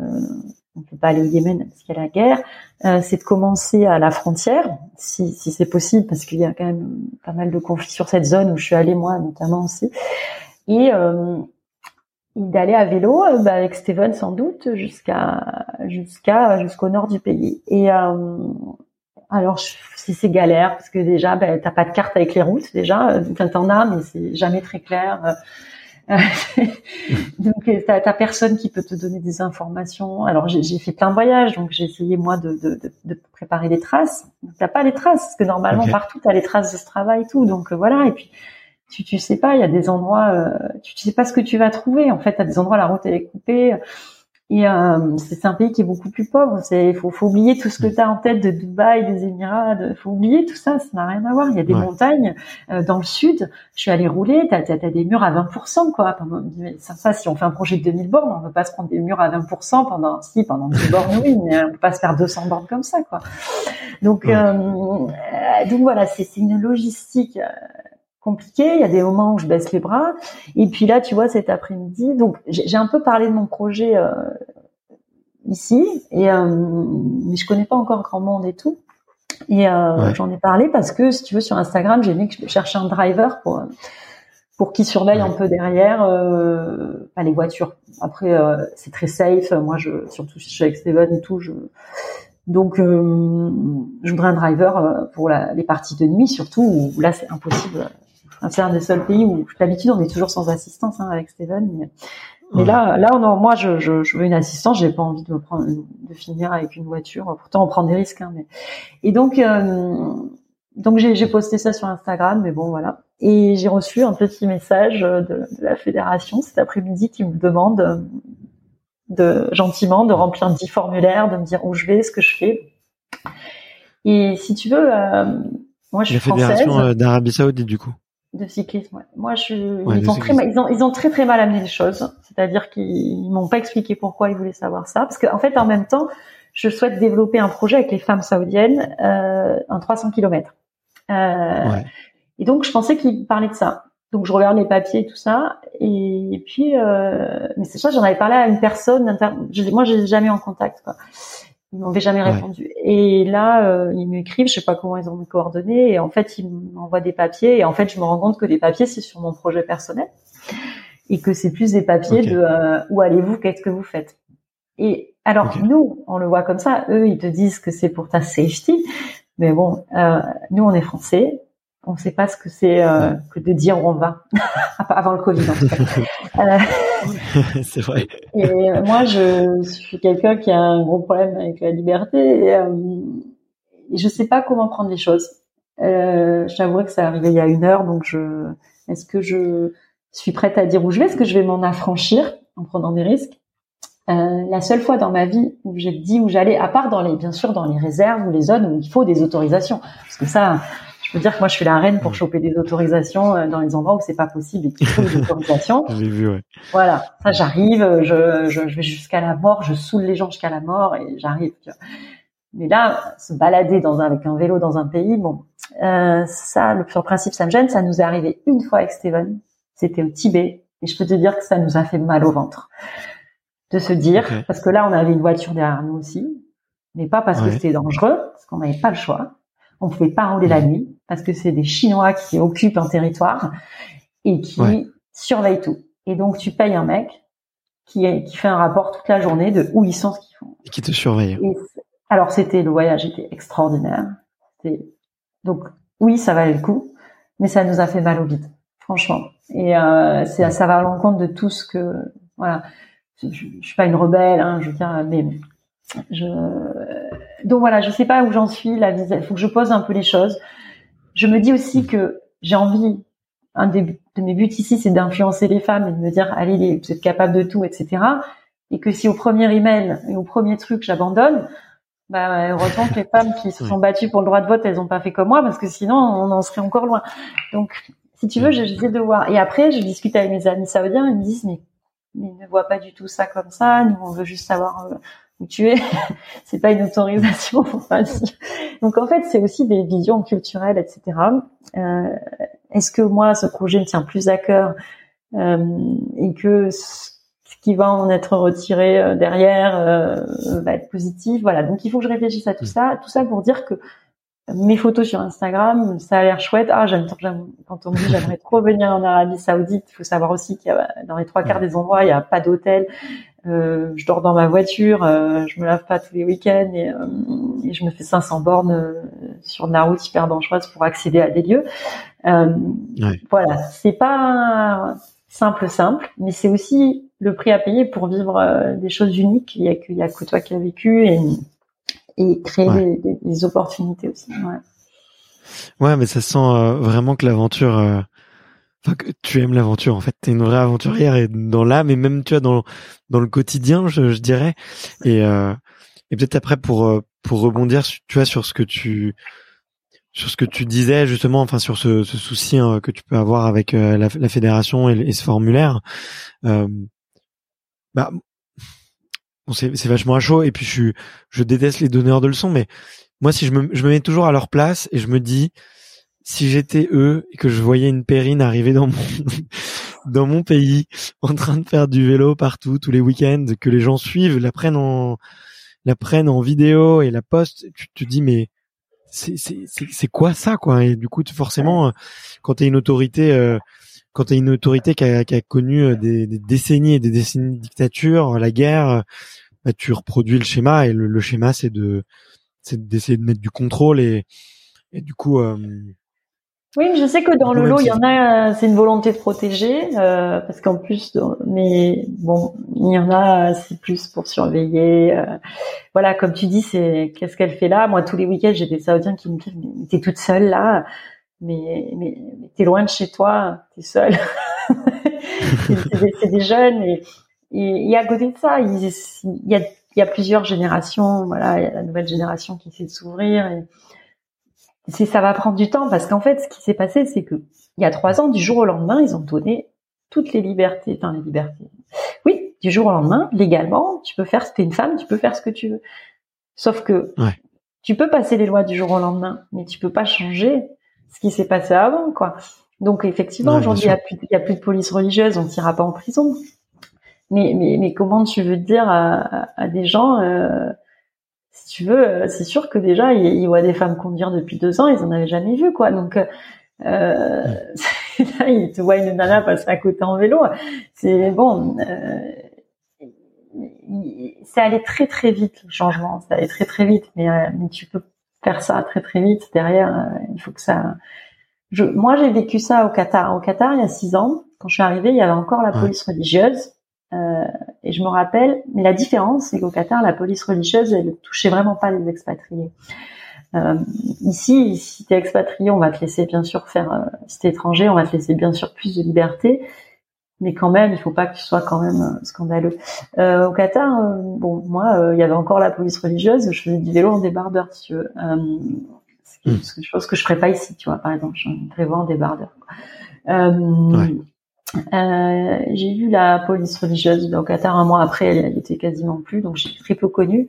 on peut pas aller au Yémen parce qu'il y a la guerre, euh, c'est de commencer à la frontière, si, si c'est possible, parce qu'il y a quand même pas mal de conflits sur cette zone où je suis allée moi, notamment aussi, et euh, d'aller à vélo euh, bah, avec Steven sans doute jusqu'à jusqu'à jusqu'au nord du pays. Et euh, alors je- si c'est galère parce que déjà ben t'as pas de carte avec les routes déjà euh, enfin t'en as mais c'est jamais très clair Euh, (laughs) donc t'as t'as personne qui peut te donner des informations. Alors j'ai j'ai fait plein de voyages donc j'ai essayé moi de, de, de, de préparer des traces. Donc, t'as pas les traces parce que normalement Ok. partout t'as les traces de ce travail et tout donc voilà et puis tu tu sais pas il y a des endroits euh, tu sais pas ce que tu vas trouver. En fait à des endroits la route elle est coupée. Et euh, c'est un pays qui est beaucoup plus pauvre. C'est faut faut oublier tout ce que tu as en tête de Dubaï des Émirats de, faut oublier tout ça. Ça n'a rien à voir. Il y a des Ouais. montagnes euh, dans le sud. Je suis allée rouler. T'as as, des murs à 20% quoi. Ça, ça si on fait un projet de 2000 bornes on peut pas se prendre des murs à 20% pendant si pendant 10 bornes oui mais on peut pas se faire 200 bornes comme ça quoi. Donc Ouais. euh, euh, donc voilà c'est c'est une logistique compliquée. Il y a des moments où je baisse les bras. Et puis là, tu vois, cet après-midi, donc j'ai un peu parlé de mon projet euh, ici, et euh, mais je connais pas encore grand monde et tout. Et euh, Ouais. j'en ai parlé parce que, si tu veux, sur Instagram, j'ai mis que je cherchais un driver pour pour qui surveille un peu derrière euh, bah, les voitures. Après, c'est très safe. Moi, je surtout si je suis avec Steven et tout, je donc euh, je voudrais un driver pour la- les parties de nuit, surtout où là c'est impossible. C'est un des seuls pays où d'habitude on est toujours sans assistance hein, avec Steven. Mais, mais Ouais. là, là, moi, je, je, je veux une assistance. J'ai pas envie de me prendre, de finir avec une voiture. Pourtant, on prend des risques. Hein, mais... Et donc, euh, donc j'ai j'ai posté ça sur Instagram. Mais bon, voilà. Et j'ai reçu un petit message de, de la fédération cet après-midi qui me demande euh, de gentiment de remplir 10 formulaires, de me dire où je vais, ce que je fais. Et si tu veux, euh, moi, je La suis française fédération euh, d'Arabie Saoudite, du coup. De cyclisme. Ouais. Moi, je, Ouais, ils, ont très, ils, ont, ils ont très très mal amené les choses. C'est-à-dire qu'ils m'ont pas expliqué pourquoi ils voulaient savoir ça. Parce qu'en en fait, en même temps, je souhaite développer un projet avec les femmes saoudiennes euh, en 300 km. Euh, Ouais. Et donc, je pensais qu'ils parlaient de ça. Donc, je regarde les papiers et tout ça. Et puis, euh, mais c'est ça, j'en avais parlé à une personne. inter- je- Moi, j'ai jamais eu en contact. Quoi. Ils m'avaient jamais Ouais. répondu. Et là, euh, ils m'écrivent, je sais pas comment ils ont mes coordonnées. Et en fait, ils m'envoient des papiers. Et en fait, je me rends compte que les papiers, c'est sur mon projet personnel. Et que c'est plus des papiers de euh, où allez-vous, qu'est-ce que vous faites? Et alors, Ok. nous, on le voit comme ça. Eux, ils te disent que c'est pour ta safety. Mais bon, euh, nous, on est français. On ne sait pas ce que c'est euh, que de dire où on va. (laughs) Avant le Covid, en tout cas. (laughs) Euh, (laughs) c'est vrai. et euh, moi, je suis quelqu'un qui a un gros problème avec la liberté et, euh, et je sais pas comment prendre les choses. Euh, je t'avouerai que ça arrivé il y a une heure, donc je, est-ce que je suis prête à dire où je vais? Est-ce que je vais m'en affranchir en prenant des risques? Euh, La seule fois dans ma vie où j'ai dit où j'allais, à part dans les, bien sûr, dans les réserves ou les zones où il faut des autorisations, parce que ça, je peux dire que moi, je suis la reine pour choper des autorisations euh, dans les endroits où c'est pas possible et qu'il faut des (laughs) autorisations. J'ai vu, ouais. Voilà, ça j'arrive, je, je, je vais jusqu'à la mort, je saoule les gens jusqu'à la mort et j'arrive. Mais là, se balader dans un, avec un vélo dans un pays, bon, euh, ça, le sur le principe, ça me gêne. Ça nous est arrivé une fois avec Steven. C'était au Tibet et je peux te dire que ça nous a fait mal au ventre de se dire, parce que là, on avait une voiture derrière nous aussi, mais pas parce que c'était dangereux, parce qu'on n'avait pas le choix. On pouvait pas rouler la nuit parce que c'est des Chinois qui occupent un territoire et qui Ouais. surveillent tout. Et donc tu payes un mec qui, qui fait un rapport toute la journée de où ils sont, ce qu'ils font. Et qui te surveille. Et alors c'était le voyage était extraordinaire. Donc oui, ça valait le coup, mais ça nous a fait mal au vide, franchement. Et euh, c'est ça va à l'encontre de tout ce que voilà. Je, je, je suis pas une rebelle, hein, je veux dire, mais je donc voilà, je sais pas où j'en suis. La vis- il faut que je pose un peu les choses. Je me dis aussi que j'ai envie. Un des de mes buts ici, c'est d'influencer les femmes et de me dire, allez, vous êtes capables de tout, etc. Et que si au premier email et au premier truc j'abandonne, bah heureusement que les femmes qui se sont battues pour le droit de vote, elles ont pas fait comme moi parce que sinon on en serait encore loin. Donc si tu veux, j'essaie de voir. Et après, je discute avec mes amis saoudiens, ils me disent mais mais ne vois pas du tout ça comme ça. Nous, on veut juste savoir euh, où tu es. c'est pas une autorisation. (laughs) Donc en fait, c'est aussi des visions culturelles, etc. Euh, Est-ce que moi, ce projet me tient plus à cœur euh, et que ce qui va en être retiré euh, derrière euh, va être positif? Voilà. Donc il faut que je réfléchisse à tout ça, tout ça pour dire que mes photos sur Instagram, ça a l'air chouette. Ah, j'aime, quand on me dit j'aimerais trop venir en Arabie Saoudite, il faut savoir aussi qu'il y a dans les trois quarts des endroits, il n'y a pas d'hôtel. Euh, je dors dans ma voiture, euh, je me lave pas tous les week-ends et, euh, et je me fais 500 bornes euh, sur de la route hyper dangereuse pour accéder à des lieux. Euh. Voilà, c'est pas simple simple, mais c'est aussi le prix à payer pour vivre euh, des choses uniques. Il y a que, il y a que toi qui as vécu et, et créer Ouais. des, des- des opportunités aussi. Ouais. Ouais, mais ça sent euh, vraiment que l'aventure, euh, enfin que tu aimes l'aventure. En fait, t'es une vraie aventurière et dans l'âme et même tu vois dans dans le quotidien, je, je dirais. Et euh, et peut-être après pour euh, pour rebondir, tu vois, sur ce que tu sur ce que tu disais justement, enfin sur ce, ce souci hein, que tu peux avoir avec euh, la, la fédération et, et ce formulaire. Euh, bah bon, c'est vachement à chaud et puis je suis je déteste les donneurs de leçons, mais moi si je me je me mets toujours à leur place et je me dis si j'étais eux et que je voyais une périne arriver dans mon (laughs) dans mon pays en train de faire du vélo partout tous les week-ends que les gens suivent la prennent en la prennent en vidéo et la postent tu te dis mais c'est quoi ça quoi? Et du coup tu- forcément euh, quand t'es une autorité euh, quand t'es une autorité qui a, qui a connu euh, des, des décennies et des décennies de dictature la guerre euh, bah, tu reproduis le schéma et le, le schéma c'est de c'est d'essayer de mettre du contrôle et et du coup euh, Oui, je sais que dans le lot, il y en a, euh, c'est une volonté de protéger, euh, parce qu'en plus, mais bon, il y en a, euh, c'est plus pour surveiller. euh, voilà, comme tu dis, c'est qu'est-ce qu'elle fait là? Moi, tous les week-ends, j'ai des Saoudiens qui me disent, mais t'es toute seule là, mais mais, mais t'es loin de chez toi, t'es seule. (laughs) c'est des, c'est des jeunes et, et, et à côté de ça, il, il y a il y a plusieurs générations. Voilà, il y a la nouvelle génération qui essaie de s'ouvrir. Et, c'est ça va prendre du temps parce qu'en fait, ce qui s'est passé, c'est que il y a trois ans, du jour au lendemain, ils ont donné toutes les libertés, enfin les libertés. Oui, du jour au lendemain, légalement, tu peux faire. Si t'es une femme, tu peux faire ce que tu veux. Sauf que Ouais. tu peux passer les lois du jour au lendemain, mais tu peux pas changer ce qui s'est passé avant, quoi. Donc effectivement, Ouais, aujourd'hui, il bien y a plus, a de police religieuse, on t'ira pas en prison. Mais, mais, mais comment tu veux dire à, des gens, euh, si tu veux, euh, c'est sûr que déjà ils, ils voient des femmes conduire depuis deux ans, ils en avaient jamais vu, quoi. Donc euh, là, (laughs) ils te voient une nana passer à côté en vélo. C'est bon. Euh, c'est allé très très vite le changement, c'est allé très très vite. Mais, euh, mais tu peux faire ça très très vite derrière. euh, il faut que ça. Je, moi, j'ai vécu ça au Qatar. Au Qatar, il y a six ans, quand je suis arrivée, il y avait encore la Ouais. police religieuse. Euh, et je me rappelle, mais la différence, c'est qu'au Qatar, la police religieuse, elle ne touchait vraiment pas les expatriés. Euh, ici, si t'es expatrié, on va te laisser bien sûr faire. Euh, si t'es étranger, on va te laisser bien sûr plus de liberté, mais quand même, il faut pas que tu sois quand même euh, scandaleux. Euh, au Qatar, euh, bon, moi, euh, il y avait encore la police religieuse. Je faisais du vélo en débardeur, si tu veux. Euh, ce qui- Mm. ce que- chose que je ferais pas ici, tu vois. Par exemple, je prévois en débardeur. Euh, Ouais. j'ai vu la police religieuse au Qatar un mois après, elle, elle était quasiment plus, donc j'ai très peu connu.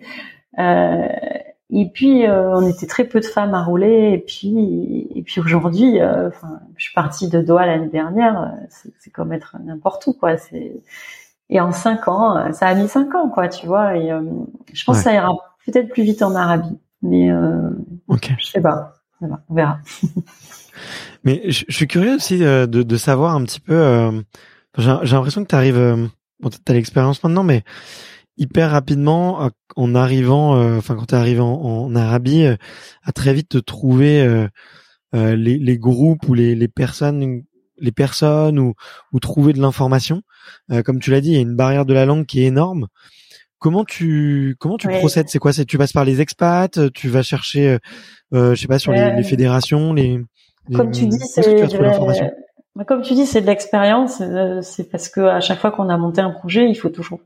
Et puis euh, on était très peu de femmes à rouler. Et puis et puis aujourd'hui, euh, je suis partie de Doha l'année dernière. euh, C'est, comme être n'importe où, quoi. C'est et en cinq ans, euh, ça a mis cinq ans, quoi, tu vois. Et euh, je pense Ouais. que ça ira peut-être plus vite en Arabie, mais euh, ok je sais pas. on verra. (laughs) Mais je, suis curieux aussi de, de, savoir un petit peu. j'ai l'impression que tu arrives. bon, t'as l'expérience maintenant, mais hyper rapidement en arrivant, enfin quand tu arrives en, en Arabie, à très vite te trouver les, les, groupes ou les, les personnes les personnes ou, ou trouver de l'information. Euh, comme tu l'as dit, il y a une barrière de la langue qui est énorme. Comment tu comment tu procèdes? C'est quoi? C'est tu passes par les expats Tu vas chercher, euh, euh je sais pas, sur les, les, fédérations, les, Comme tu dis, c'est comme tu dis, c'est de l'expérience. Euh, c'est parce que à chaque fois qu'on a monté un projet, il faut toujours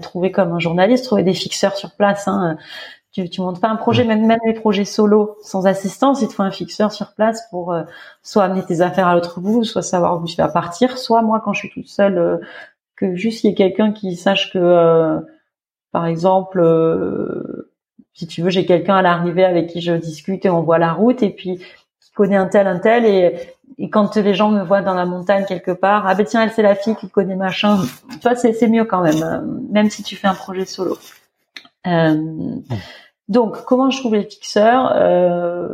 trouver comme un journaliste, trouver des fixeurs sur place. Hein tu, tu montes pas un projet, même même les projets solo sans assistance, il te faut un fixeur sur place pour euh, soit amener tes affaires à l'autre bout, soit savoir où tu vas partir, soit moi quand je suis toute seule, euh, que juste il y ait quelqu'un qui sache que, euh, par exemple, si tu veux, j'ai quelqu'un à l'arrivée avec qui je discute et on voit la route et puis qui connaît un tel un tel et et quand les gens me voient dans la montagne quelque part, ah ben tiens elle c'est la fille qui connaît machin, tu vois c'est c'est mieux quand même, même si tu fais un projet solo. Euh, donc, comment je trouve les fixeurs euh,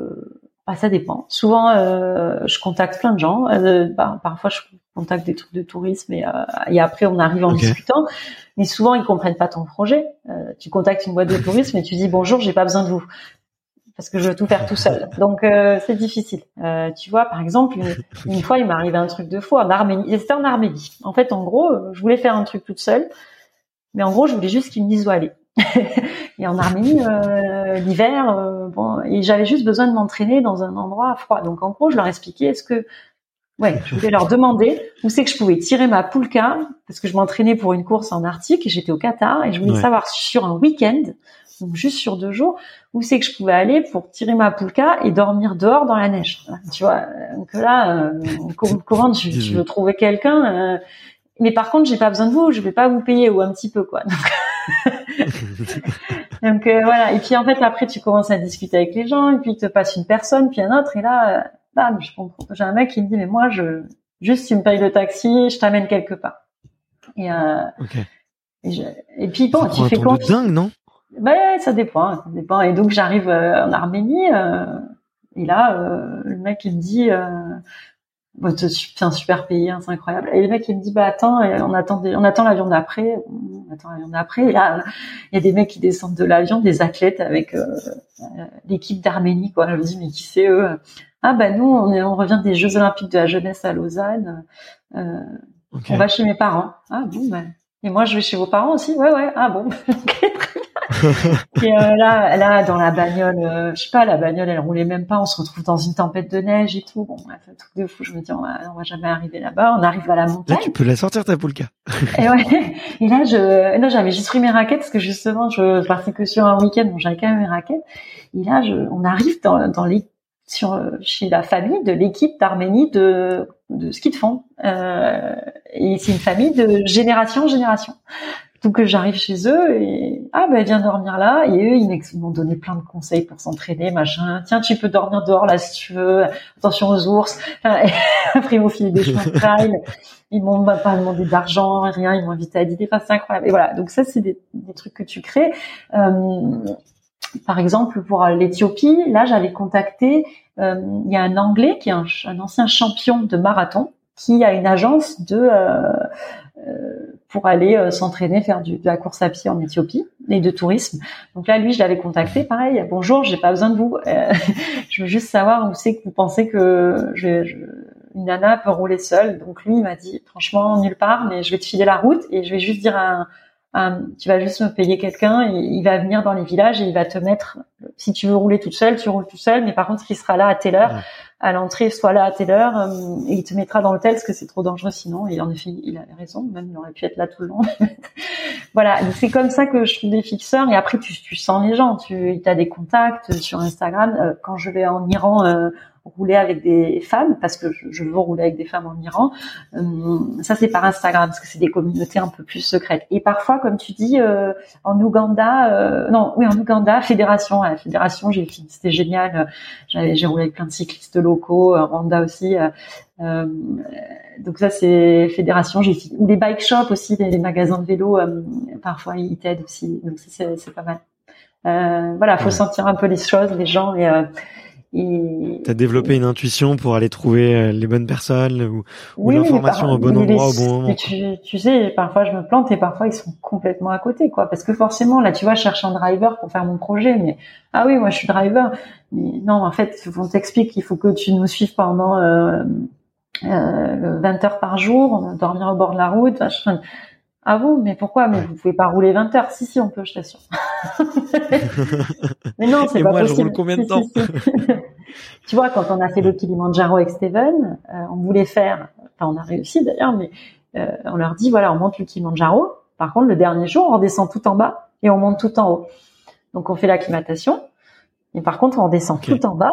bah, Ça dépend. Souvent, euh, je contacte plein de gens. Euh, bah, parfois, je contacte des trucs de tourisme et, euh, et après, on arrive en discutant. Mais souvent, ils comprennent pas ton projet. Euh, tu contactes une boîte de tourisme et tu dis bonjour, j'ai pas besoin de vous parce que je veux tout faire tout seul. Donc c'est difficile. tu vois, par exemple, une, fois, il m'est arrivé un truc de fou en Arménie. C'était en Arménie. En fait, en gros, je voulais faire un truc toute seule, mais en gros, je voulais juste qu'ils me disent où aller. (laughs) et en Arménie, euh, l'hiver, euh, bon, et j'avais juste besoin de m'entraîner dans un endroit froid. Donc en gros, je leur expliquais est-ce que, ouais, je voulais leur demander où c'est que je pouvais tirer ma poulka parce que je m'entraînais pour une course en Arctique et j'étais au Qatar et je voulais savoir sur un week-end, donc juste sur deux jours, où c'est que je pouvais aller pour tirer ma poulka et dormir dehors dans la neige. Tu vois, donc là, euh, comment je, je veux trouver quelqu'un mais par contre, j'ai pas besoin de vous, je vais pas vous payer ou un petit peu quoi. (laughs) (laughs) Donc, euh, voilà. Et puis en fait, après, tu commences à discuter avec les gens, et puis il te passe une personne, puis un autre, et là, euh, je comprends. J'ai un mec qui me dit, mais moi, je juste tu me payes le taxi, je t'amène quelque part. Et, euh, et, puis bon, tu fais quoi dingue, non? Ben, ça dépend, ça dépend. Et donc j'arrive euh, en Arménie, et là, le mec il me dit c'est un super pays, hein, c'est incroyable. Et le mec il me dit bah attends, on attend, on attend l'avion d'après, on attend l'avion d'après. Et là, il y a des mecs qui descendent de l'avion, des athlètes avec euh, l'équipe d'Arménie quoi. Je me dis mais qui c'est eux? Ah bah nous on, est, on revient des Jeux Olympiques de la jeunesse à Lausanne. Euh, On va chez mes parents. Ah bon bah. Et moi je vais chez vos parents aussi? Ouais ouais. Ah bon. (laughs) et euh, là, là, dans la bagnole, euh, je sais pas, la bagnole, elle roulait même pas. On se retrouve dans une tempête de neige et tout. Bon, bref, un truc de fou. Je me dis, on va, on va jamais arriver là-bas. On arrive à la montagne. Là, tu peux la sortir ta poulka. (laughs) et ouais. Et là, je, non, j'avais juste pris mes raquettes parce que justement, je partais que sur un week-end. Bon, j'avais quand même mes raquettes. Et là, je, on arrive dans, dans les, sur, chez la famille de l'équipe d'Arménie de, de ski de fond. Euh, et c'est une famille de génération en génération. Donc j'arrive chez eux et ah ben viens dormir là et eux ils m'ont donné plein de conseils pour s'entraîner machin. Tiens tu peux dormir dehors là si tu veux. Attention aux ours. (laughs) après ils m'ont filé des chemins de trail. Ils m'ont pas demandé d'argent rien. Ils m'ont invité à dîner. Enfin c'est incroyable. Et voilà donc ça c'est des, des, trucs que tu crées. Euh, par exemple pour l'Éthiopie là j'avais contacté euh, il y a un Anglais qui est un, un, ancien champion de marathon qui a une agence de euh, euh, pour aller euh, s'entraîner, faire du, de la course à pied en Éthiopie et de tourisme. Donc là, lui, je l'avais contacté, pareil. Bonjour, j'ai pas besoin de vous. Euh, (laughs) je veux juste savoir où c'est que vous pensez que je, je, une nana peut rouler seule. Donc lui, il m'a dit, franchement, nulle part, mais je vais te filer la route et je vais juste dire à un, tu vas juste me payer quelqu'un, il va venir dans les villages et il va te mettre, si tu veux rouler toute seule, tu roules tout seul, mais par contre, il sera là à telle heure à l'entrée, soit là à telle heure, euh, et il te mettra dans l'hôtel parce que c'est trop dangereux sinon. Et en effet, il avait raison, même il aurait pu être là tout le long. (laughs) voilà, c'est comme ça que je trouve des fixeurs. Et après, tu, tu sens les gens, tu as des contacts sur Instagram. Euh, quand je vais en Iran, euh, rouler avec des femmes parce que je, veux rouler avec des femmes en Iran. Euh, ça c'est par Instagram parce que c'est des communautés un peu plus secrètes. Et parfois, comme tu dis, euh, en Ouganda, euh, non, oui en Ouganda, fédération, fédération, j'ai c'était génial. J'ai roulé avec plein de cyclistes locaux, Rwanda aussi. donc ça c'est fédération. J'ai des bike shops aussi, des, magasins de vélo. parfois ils t'aident aussi. Donc c'est pas mal. voilà, faut sentir un peu les choses, les gens et Et T'as développé une intuition pour aller trouver euh, les bonnes personnes ou, Oui, l'information au bon endroit au bon moment. Tu, tu sais, parfois je me plante et parfois ils sont complètement à côté, quoi. Parce que forcément, là, tu vois, je cherche un driver pour faire mon projet, mais ah oui, moi je suis driver. Mais non, en fait, on t'explique qu'il faut que tu nous suives pendant euh, euh, 20 heures par jour, on va dormir au bord de la route. Enfin, ah vous, mais pourquoi? Mais vous pouvez pas rouler 20 heures Si, si, on peut, je t'assure. (laughs) mais non, c'est pas moi, je possible. roule combien de temps? (laughs) Tu vois, quand on a fait le Kilimanjaro avec Steven, euh, on voulait faire, enfin on a réussi d'ailleurs, mais euh, on leur dit voilà, on monte le Kilimanjaro. Par contre, le dernier jour, on redescend tout en bas et on monte tout en haut. Donc on fait l'acclimatation. Et par contre, on descend tout en bas.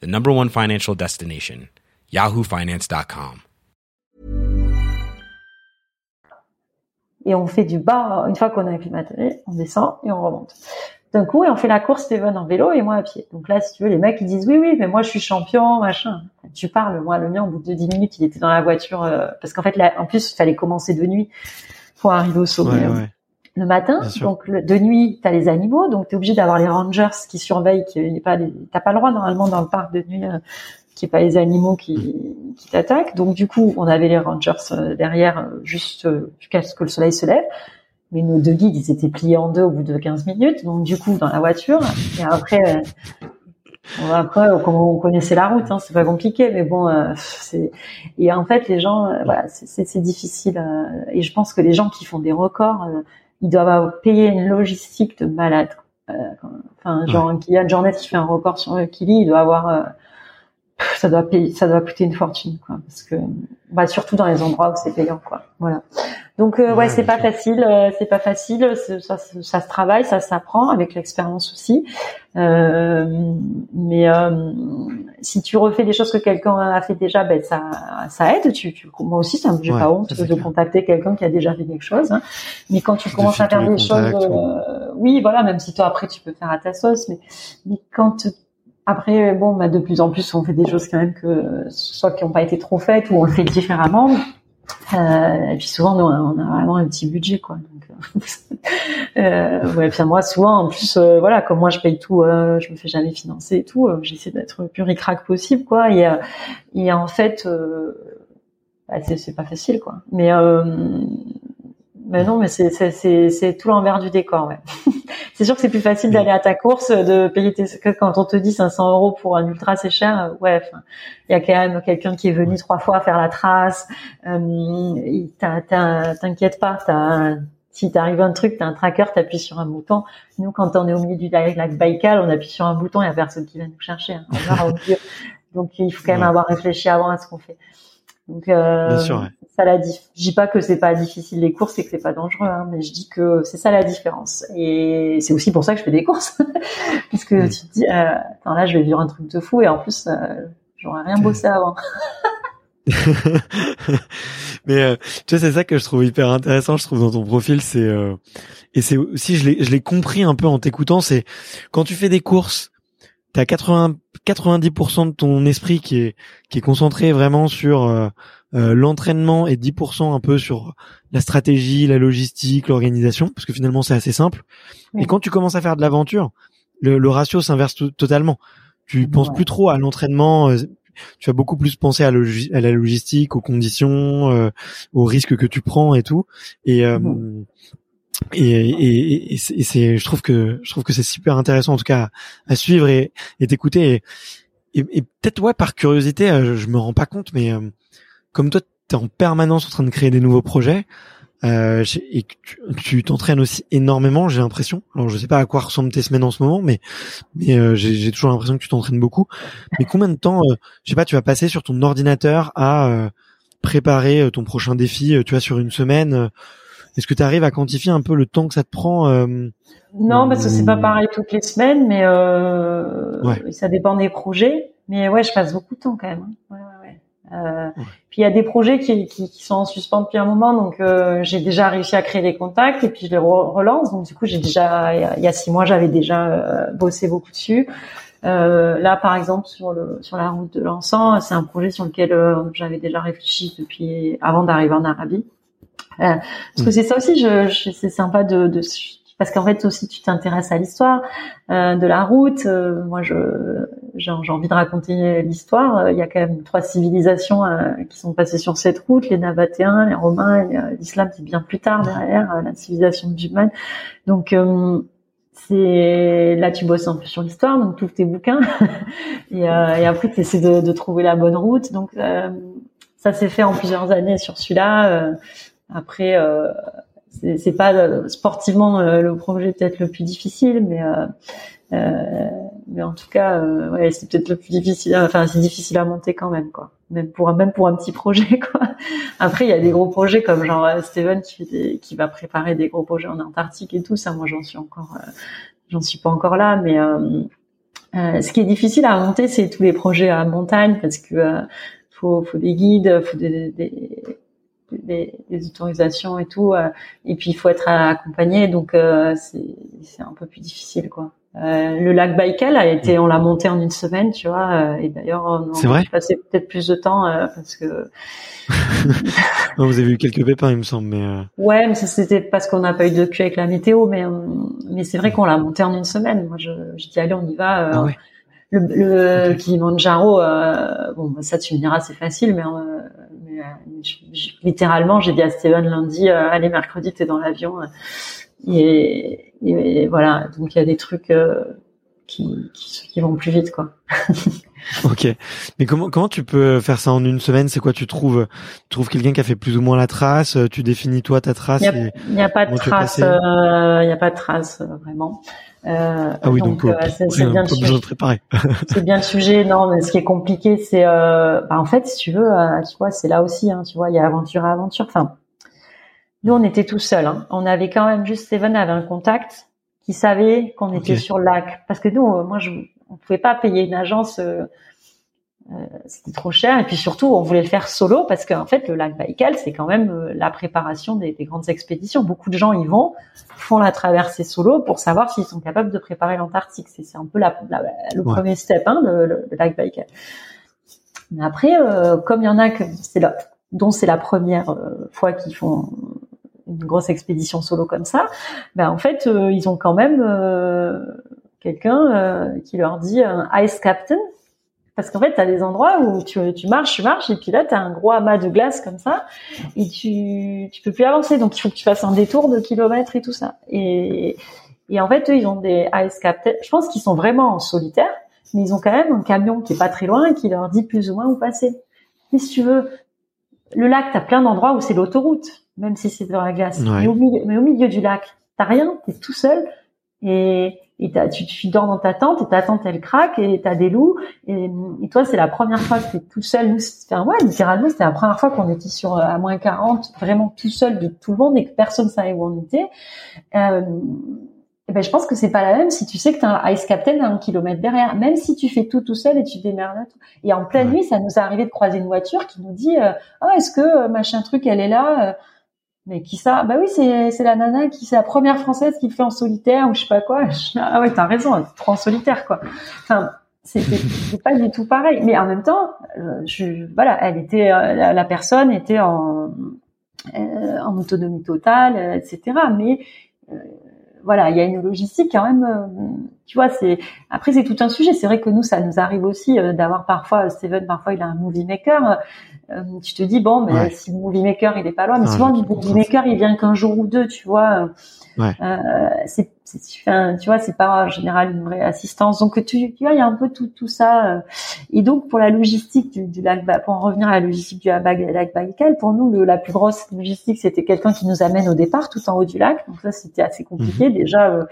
the number one financial destination, yahoofinance.com. et on fait du bas. Une fois qu'on a acclimaté, on descend et on remonte. D'un coup, et on fait la course Steven en vélo et moi à pied. Donc là, si tu veux, les mecs ils disent oui, oui, mais moi je suis champion, machin. Tu parles, moi le mien, au bout de 10 minutes, il était dans la voiture euh, parce qu'en fait, là, en plus, il fallait commencer de nuit pour arriver au sommet. Ouais, ouais. Le matin. Donc le- de nuit, tu as les animaux, donc tu es obligé d'avoir les rangers qui surveillent qu'il n'y pas les... t'as pas le droit normalement dans le parc de nuit euh, qu'il n'y ait pas les animaux qui, qui t'attaquent. Donc du coup, on avait les rangers euh, derrière euh, juste euh, jusqu'à ce que le soleil se lève. Mais nos deux guides, ils étaient pliés en deux au bout de 15 minutes, donc du coup dans la voiture. Et après, après, on connaissait la route, hein, c'est pas compliqué, mais bon, euh, c'est et en fait les gens, euh, voilà, c'est- difficile. euh, et je pense que les gens qui font des records, ils doivent payé une logistique de malade. Euh, Enfin, genre Kylian Jornet qui fait un record sur le Kili, il doit avoir, euh, ça doit payer, ça doit coûter une fortune, quoi, parce que, bah, surtout dans les endroits où c'est payant, quoi. Voilà. Donc euh, ouais, Ouais, c'est pas facile, euh, c'est pas facile, c'est- ça, se travaille, ça s'apprend avec l'expérience aussi. Euh, mais euh, si tu refais des choses que quelqu'un a fait déjà, ben ça, ça aide. Tu, tu, moi aussi, ça me j'ai Ouais, pas honte de clair. contacter quelqu'un qui a déjà fait quelque chose. hein. Mais quand tu commences à faire des choses, euh, oui, voilà, même si toi après tu peux faire à ta sauce, mais mais quand après, bon, bah, de plus en plus, on fait des choses quand même que soit qui n'ont pas été trop faites ou on le fait différemment. Euh, et puis souvent, nous, on a vraiment un petit budget, quoi. Donc, euh, (laughs) euh, ouais, puis moi, souvent, en plus, euh, voilà, comme moi, je paye tout, euh, je me fais jamais financer et tout. J'essaie d'être le plus ric-rac possible, quoi. Et, et en fait, bah, c'est pas facile, quoi. Mais mais non, mais c'est c'est c'est c'est tout l'envers du décor, ouais. (laughs) c'est sûr que c'est plus facile d'aller à ta course, de payer tes que quand on te dit 500 euros pour un ultra, c'est cher. Ouais, il y a quand même quelqu'un qui est venu trois fois faire la trace. Euh, T'inquiète pas, t'as un- si t'arrive un truc, t'as un tracker, t'appuies sur un bouton. Nous, quand on est au milieu du lac Baïkal, on appuie sur un bouton, il y a personne qui va nous chercher. hein. On (laughs) au milieu. Donc, il faut quand même avoir réfléchi avant à ce qu'on fait. Donc, euh, Bien sûr, ouais. ça la diff. Je dis pas que c'est pas difficile les courses et que c'est pas dangereux, hein, mais je dis que c'est ça la différence. Et c'est aussi pour ça que je fais des courses, (laughs) puisque Mm. tu te dis, euh, attends là, je vais vivre un truc de fou et en plus, euh, j'aurais rien bossé (laughs) avant. (laughs) Mais euh, tu vois, c'est ça que je trouve hyper intéressant, je trouve dans ton profil, c'est euh, et c'est aussi je l'ai je l'ai compris un peu en t'écoutant, c'est quand tu fais des courses, t'as 80 90% de ton esprit qui est qui est concentré vraiment sur euh, euh, l'entraînement et 10% un peu sur la stratégie, la logistique, l'organisation, parce que finalement c'est assez simple. Et quand tu commences à faire de l'aventure, le, le ratio s'inverse to- totalement. Tu penses plus trop à l'entraînement, euh, tu vas beaucoup plus penser à, la logistique, aux conditions, euh, aux risques que tu prends et tout. Et euh, Mhm. Et, et, et c'est- je trouve que je trouve que c'est super intéressant en tout cas à, suivre et, et t'écouter. Et, et, peut-être ouais par curiosité, euh, je, me rends pas compte, mais euh, comme toi t'es en permanence en train de créer des nouveaux projets. Euh, et tu- tu t'entraînes aussi énormément, j'ai l'impression. Alors je sais pas à quoi ressemblent tes semaines en ce moment, mais mais euh, j'ai toujours l'impression que tu t'entraînes beaucoup. Mais combien de temps, euh, je sais pas, tu vas passer sur ton ordinateur à préparer ton prochain défi, tu vois, sur une semaine Est-ce que tu arrives à quantifier un peu le temps que ça te prend euh, Non, parce que c'est pas pareil toutes les semaines, mais euh, ça dépend des projets. Mais ouais, je passe beaucoup de temps quand même. Hein. Ouais, ouais, euh, Puis il y a des projets qui, qui, qui, sont en suspens depuis un moment, donc euh, j'ai déjà réussi à créer des contacts et puis je les relance. Donc du coup, j'ai déjà il y a six mois, j'avais déjà euh, bossé beaucoup dessus. Euh, là, par exemple, sur le sur la route de l'encens, c'est un projet sur lequel euh, j'avais déjà réfléchi depuis avant d'arriver en Arabie. Euh, parce que mm. c'est ça aussi, je, je c'est sympa de, de parce qu'en fait aussi tu t'intéresses à l'histoire euh, de la route. Euh, moi, je j'ai envie de raconter l'histoire. Il y a quand même trois civilisations qui sont passées sur cette route les Nabatéens, les Romains, l'islam c'est bien plus tard derrière la civilisation musulmane. Donc c'est là tu bosses un peu sur l'histoire, donc tous tes bouquins (laughs) et, euh, et après tu essaies de, de, trouver la bonne route. Donc euh, ça s'est fait en plusieurs années sur celui-là. Euh, après, euh, c'est pas euh, sportivement le projet peut-être le plus difficile, mais mais en tout cas, ouais, c'est peut-être le plus difficile. Enfin, c'est difficile à monter quand même, quoi même pour même pour un petit projet (laughs) quoi. Après il y a des gros projets comme genre euh, Steven qui qui va préparer des gros projets en Antarctique et tout ça moi j'en suis encore euh, j'en suis pas encore là mais euh, euh, ce qui est difficile à monter c'est tous les projets à montagne parce que faut faut des guides, faut des, des des, des, autorisations et tout et puis il faut être accompagné donc c'est c'est un peu plus difficile quoi. Euh, le lac Baïkal a été, on l'a monté en une semaine, tu vois. Euh, et d'ailleurs, on, a passé peut-être plus de temps euh, parce que. (laughs) vous avez eu quelques pépins, il me semble, mais. Ouais, mais c'était parce qu'on n'a pas eu de cul avec la météo, mais mais c'est vrai qu'on l'a monté en une semaine. Moi, je, je dis allez, on y va. Ah le, le Kilimanjaro, bon, bah, ça tu me diras, c'est facile, mais, mais littéralement, j'ai dit à Steven lundi, allez mercredi, t'es dans l'avion. Et, et, voilà, donc il y a des trucs euh, qui, qui, qui, vont plus vite, quoi. (laughs) ok, mais comment comment tu peux faire ça en une semaine? C'est quoi? Tu trouves tu trouves quelqu'un qui a fait plus ou moins la trace? Tu définis toi ta trace Il n'y a, a, pas de trace. Euh, il n'y a pas de trace vraiment. Euh, ah oui, donc, donc euh, c'est bien le sujet. (laughs) c'est bien le sujet. Non, mais ce qui est compliqué, c'est bah, en fait, si tu veux, tu vois, c'est là aussi. Hein, tu vois, il y a aventure à aventure. Enfin, nous, on était tout seuls. Hein. On avait quand même juste Steven avait un contact qui savait qu'on était sur le lac. Parce que nous, euh, moi, je, on pouvait pas payer une agence. Euh, euh, c'était trop cher. Et puis surtout on voulait le faire solo parce qu'en fait le lac Baïkal c'est quand même euh, la préparation des, des, grandes expéditions. Beaucoup de gens y vont font la traversée solo pour savoir s'ils sont capables de préparer l'Antarctique. C'est un peu la, le premier step hein, le, le, lac Baïkal. Mais après comme il y en a que c'est dont c'est la première fois qu'ils font une grosse expédition solo comme ça, ben en fait euh, ils ont quand même euh, quelqu'un euh, qui leur dit un ice captain parce qu'en fait tu as des endroits où tu, tu marches, tu marches et puis là tu as un gros amas de glace comme ça et tu tu peux plus avancer donc il faut que tu fasses un détour de kilomètres et tout ça et et en fait eux ils ont des ice captain, je pense qu'ils sont vraiment en solitaire mais ils ont quand même un camion qui est pas très loin et qui leur dit plus ou moins où passer. Mais si tu veux, le lac, t'as plein d'endroits où c'est l'autoroute même si c'est dans la glace. Mais, au milieu, mais au milieu du lac, t'as rien, t'es tout seul et, et tu, tu dors dans ta tente et ta tente elle craque et t'as des loups et, et toi c'est la première fois que t'es tout seul. Nous, enfin, ouais, littéralement c'était la première fois qu'on était sur euh, à moins 40, vraiment tout seul de tout le monde et que personne savait où on était. Euh, et ben, je pense que c'est pas la même si tu sais que tu as un ice captain à un kilomètre derrière, même si tu fais tout tout seul et tu démerdes tout. Et en pleine nuit, ça nous est arrivé de croiser une voiture qui nous dit euh, ah est-ce que euh, machin truc elle est là mais qui ça? Bah oui, c'est la nana qui c'est la première française qui le fait en solitaire ou je sais pas quoi. (laughs) ah ouais, t'as raison, elle trop en solitaire quoi. Enfin, c'est pas du tout pareil. Mais en même temps, euh, je voilà, elle était euh, la, personne était en euh, en autonomie totale, etc. Mais voilà, il y a une logistique quand même. tu vois, c'est après c'est tout un sujet. C'est vrai que nous, ça nous arrive aussi d'avoir parfois Steven, parfois il a un movie maker. Euh, tu te dis bon, mais si le movie maker il est pas loin, mais souvent le movie maker il vient qu'un jour ou deux, tu vois. Ouais. Euh, c'est, tu vois, c'est pas en général une vraie assistance. Donc tu, tu vois, il y a un peu tout tout ça. Euh. Et donc pour la logistique du, du lac, pour en revenir à la logistique du lac Baïkal, pour nous le, la plus grosse logistique c'était quelqu'un qui nous amène au départ tout en haut du lac. Donc ça c'était assez compliqué mhm. déjà. Euh,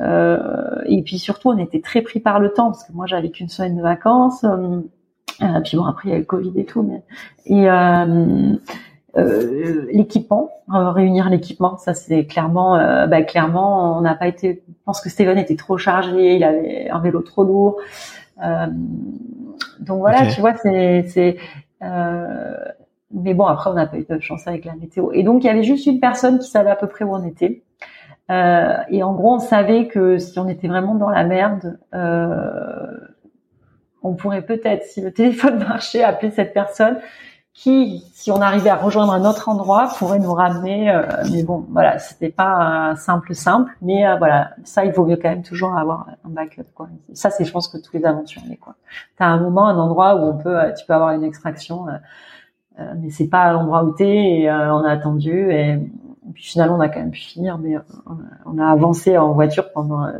euh, et puis surtout on était très pris par le temps parce que moi j'avais qu'une semaine de vacances. Euh, puis bon, après il y a le Covid et tout, mais et euh, euh, l'équipement, réunir l'équipement. Ça c'est clairement, bah, clairement, on n'a pas été. Je pense que Steven était trop chargé, il avait un vélo trop lourd. donc voilà, tu vois, c'est c'est mais bon, après, on n'a pas eu de chance avec la météo. Et donc, il y avait juste une personne qui savait à peu près où on était. Euh, et en gros, on savait que si on était vraiment dans la merde, euh, on pourrait peut-être, si le téléphone (laughs) marchait, appeler cette personne qui, si on arrivait à rejoindre un autre endroit, pourrait nous ramener. Euh, mais bon, voilà, c'était pas simple simple, mais euh, voilà, ça, il vaut mieux quand même toujours avoir un backup. Quoi. Ça, c'est, je pense que tous les aventuriers. Quoi. T'as un moment, un endroit où on peut, tu peux avoir une extraction, mais c'est pas l'endroit où t'es. Et on a attendu et puis finalement, on a quand même pu finir, mais euh, on a, avancé en voiture pendant euh,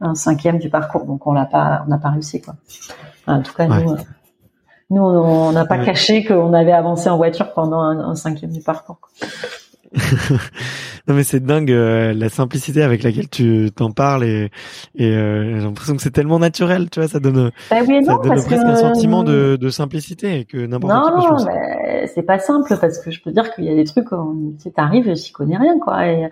un cinquième du parcours, donc on l'a pas, on n'a pas réussi quoi. en tout cas, nous, euh, nous, on n'a pas caché qu'on avait avancé en voiture pendant un, cinquième du parcours. (laughs) non mais c'est dingue euh, la simplicité avec laquelle tu t'en parles et, et euh, j'ai l'impression que c'est tellement naturel, tu vois, ça donne, bah oui ça donne presque un sentiment de, de simplicité et que n'importe qui Non, mais c'est pas simple parce que je peux dire qu'il y a des trucs, tu t'arrives, j'y connais rien quoi. Et,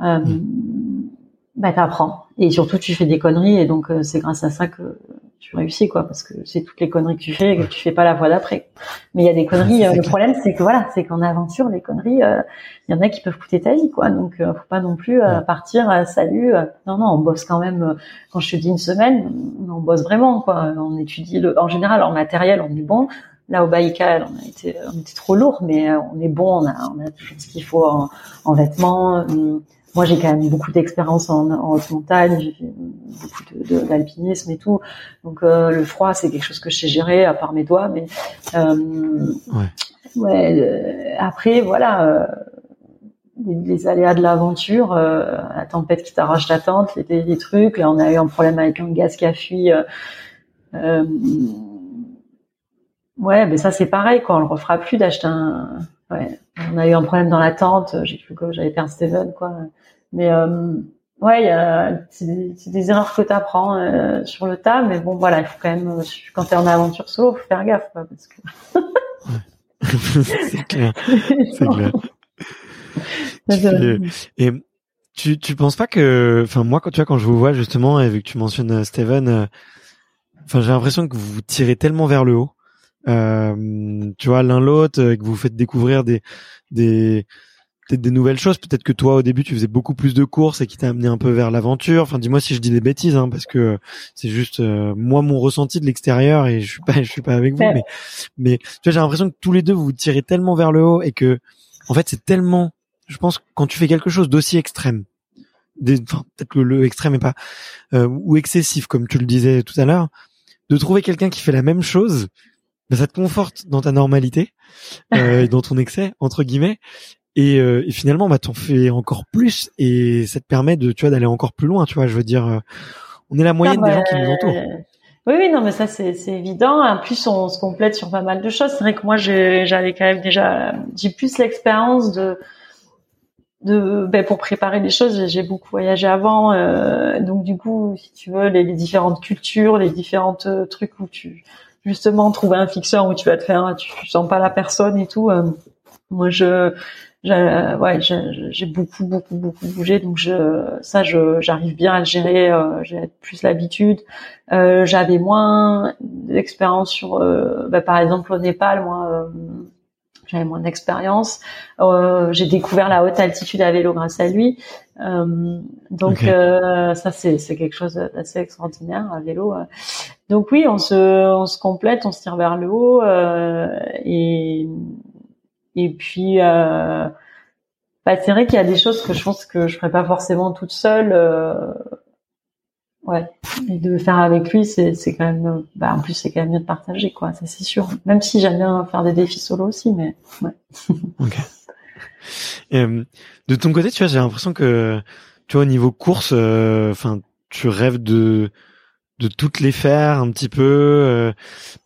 euh, mm. Bah t'apprends et surtout tu fais des conneries et donc euh, c'est grâce à ça que tu réussis quoi parce que c'est toutes les conneries que tu fais et que tu fais pas la fois d'après. Mais il y a des conneries. Euh, le problème c'est que voilà, c'est qu'en aventure les conneries, euh, il y en a qui peuvent coûter ta vie quoi. Donc faut pas non plus partir salut. non non, on bosse quand même. quand je te dis une semaine, on bosse vraiment quoi. On étudie le. En général en matériel on est bon. Là au Baïkal, on a été on était trop lourd, mais on est bon. On a on a tout ce qu'il faut en, en vêtements. Moi, j'ai quand même beaucoup d'expérience en, en, haute montagne, j'ai fait beaucoup d'alpinisme et tout. Donc, euh, le froid, c'est quelque chose que je sais gérer, à part mes doigts. Mais euh, ouais. ouais euh, après, voilà, euh, les, aléas de l'aventure, la tempête qui t'arrache la tente, les, les, trucs. Là, on a eu un problème avec un gaz qui a fui. ouais, mais ça, c'est pareil. Quand on le refera plus d'acheter un ouais. On a eu un problème dans la tente. J'ai cru que j'allais perdre Steven, quoi. Mais euh, ouais, c'est des, erreurs que tu apprends euh, sur le tas. Mais bon, voilà, il faut quand même, quand t'es en aventure solo, faut faire gaffe, quoi, parce que. (laughs) c'est clair. (laughs) C'est clair. et, tu, tu penses pas que, enfin moi quand tu vois quand je vous vois justement et vu que tu mentionnes euh, Steven, euh, enfin j'ai l'impression que vous tirez tellement vers le haut euh, tu vois, l'un l'autre, euh, que vous faites découvrir des des peut-être des nouvelles choses. Peut-être que toi, au début, tu faisais beaucoup plus de courses et qui t'a amené un peu vers l'aventure. Enfin, dis-moi si je dis des bêtises, hein, parce que c'est juste euh, moi mon ressenti de l'extérieur et je suis pas, (laughs) je suis pas avec vous, mais mais tu vois, j'ai l'impression que tous les deux vous vous tirez tellement vers le haut et que en fait, c'est tellement, je pense, quand tu fais quelque chose d'aussi extrême, enfin, peut-être que le extrême est pas euh, ou excessif, comme tu le disais tout à l'heure, de trouver quelqu'un qui fait la même chose bah, ça te conforte dans ta normalité, euh, (laughs) dans ton excès entre guillemets, et, euh, et finalement bah t'en fais encore plus et ça te permet de tu vois d'aller encore plus loin, tu vois. Je veux dire, euh, on est la moyenne des gens qui nous entourent. Oui, oui, non, mais ça c'est évident. En plus, on se complète sur pas mal de choses. C'est vrai que moi, j'avais quand même déjà, j'ai plus l'expérience de de ben, pour préparer les choses j'ai beaucoup voyagé avant euh, donc du coup si tu veux les, les différentes cultures les différentes euh, trucs où tu justement trouver un fixeur où tu vas te faire, tu, sens pas la personne et tout. Euh, moi, je, ouais, j'ai beaucoup, beaucoup, beaucoup bougé, donc je, ça, je, j'arrive bien à le gérer. Euh, j'ai plus l'habitude. Euh, j'avais moins d'expérience sur, bah, par exemple au Népal, moi j'avais moins d'expérience. Euh, j'ai découvert la haute altitude à vélo grâce à lui. Euh, donc euh, ça c'est c'est quelque chose d'assez extraordinaire à vélo. Donc oui, on se on se complète, on se tire vers le haut et et puis bah, c'est vrai qu'il y a des choses que je pense que je ferais pas forcément toute seule ouais. Et de faire avec lui, c'est c'est quand même, bah en plus c'est quand même mieux de partager quoi, ça c'est sûr. Même si j'aime bien faire des défis solo aussi, mais ouais. (laughs) ok. Euh, de ton côté, tu vois, j'ai l'impression que tu vois au niveau course, euh, enfin, tu rêves de de toutes les faire un petit peu. Euh,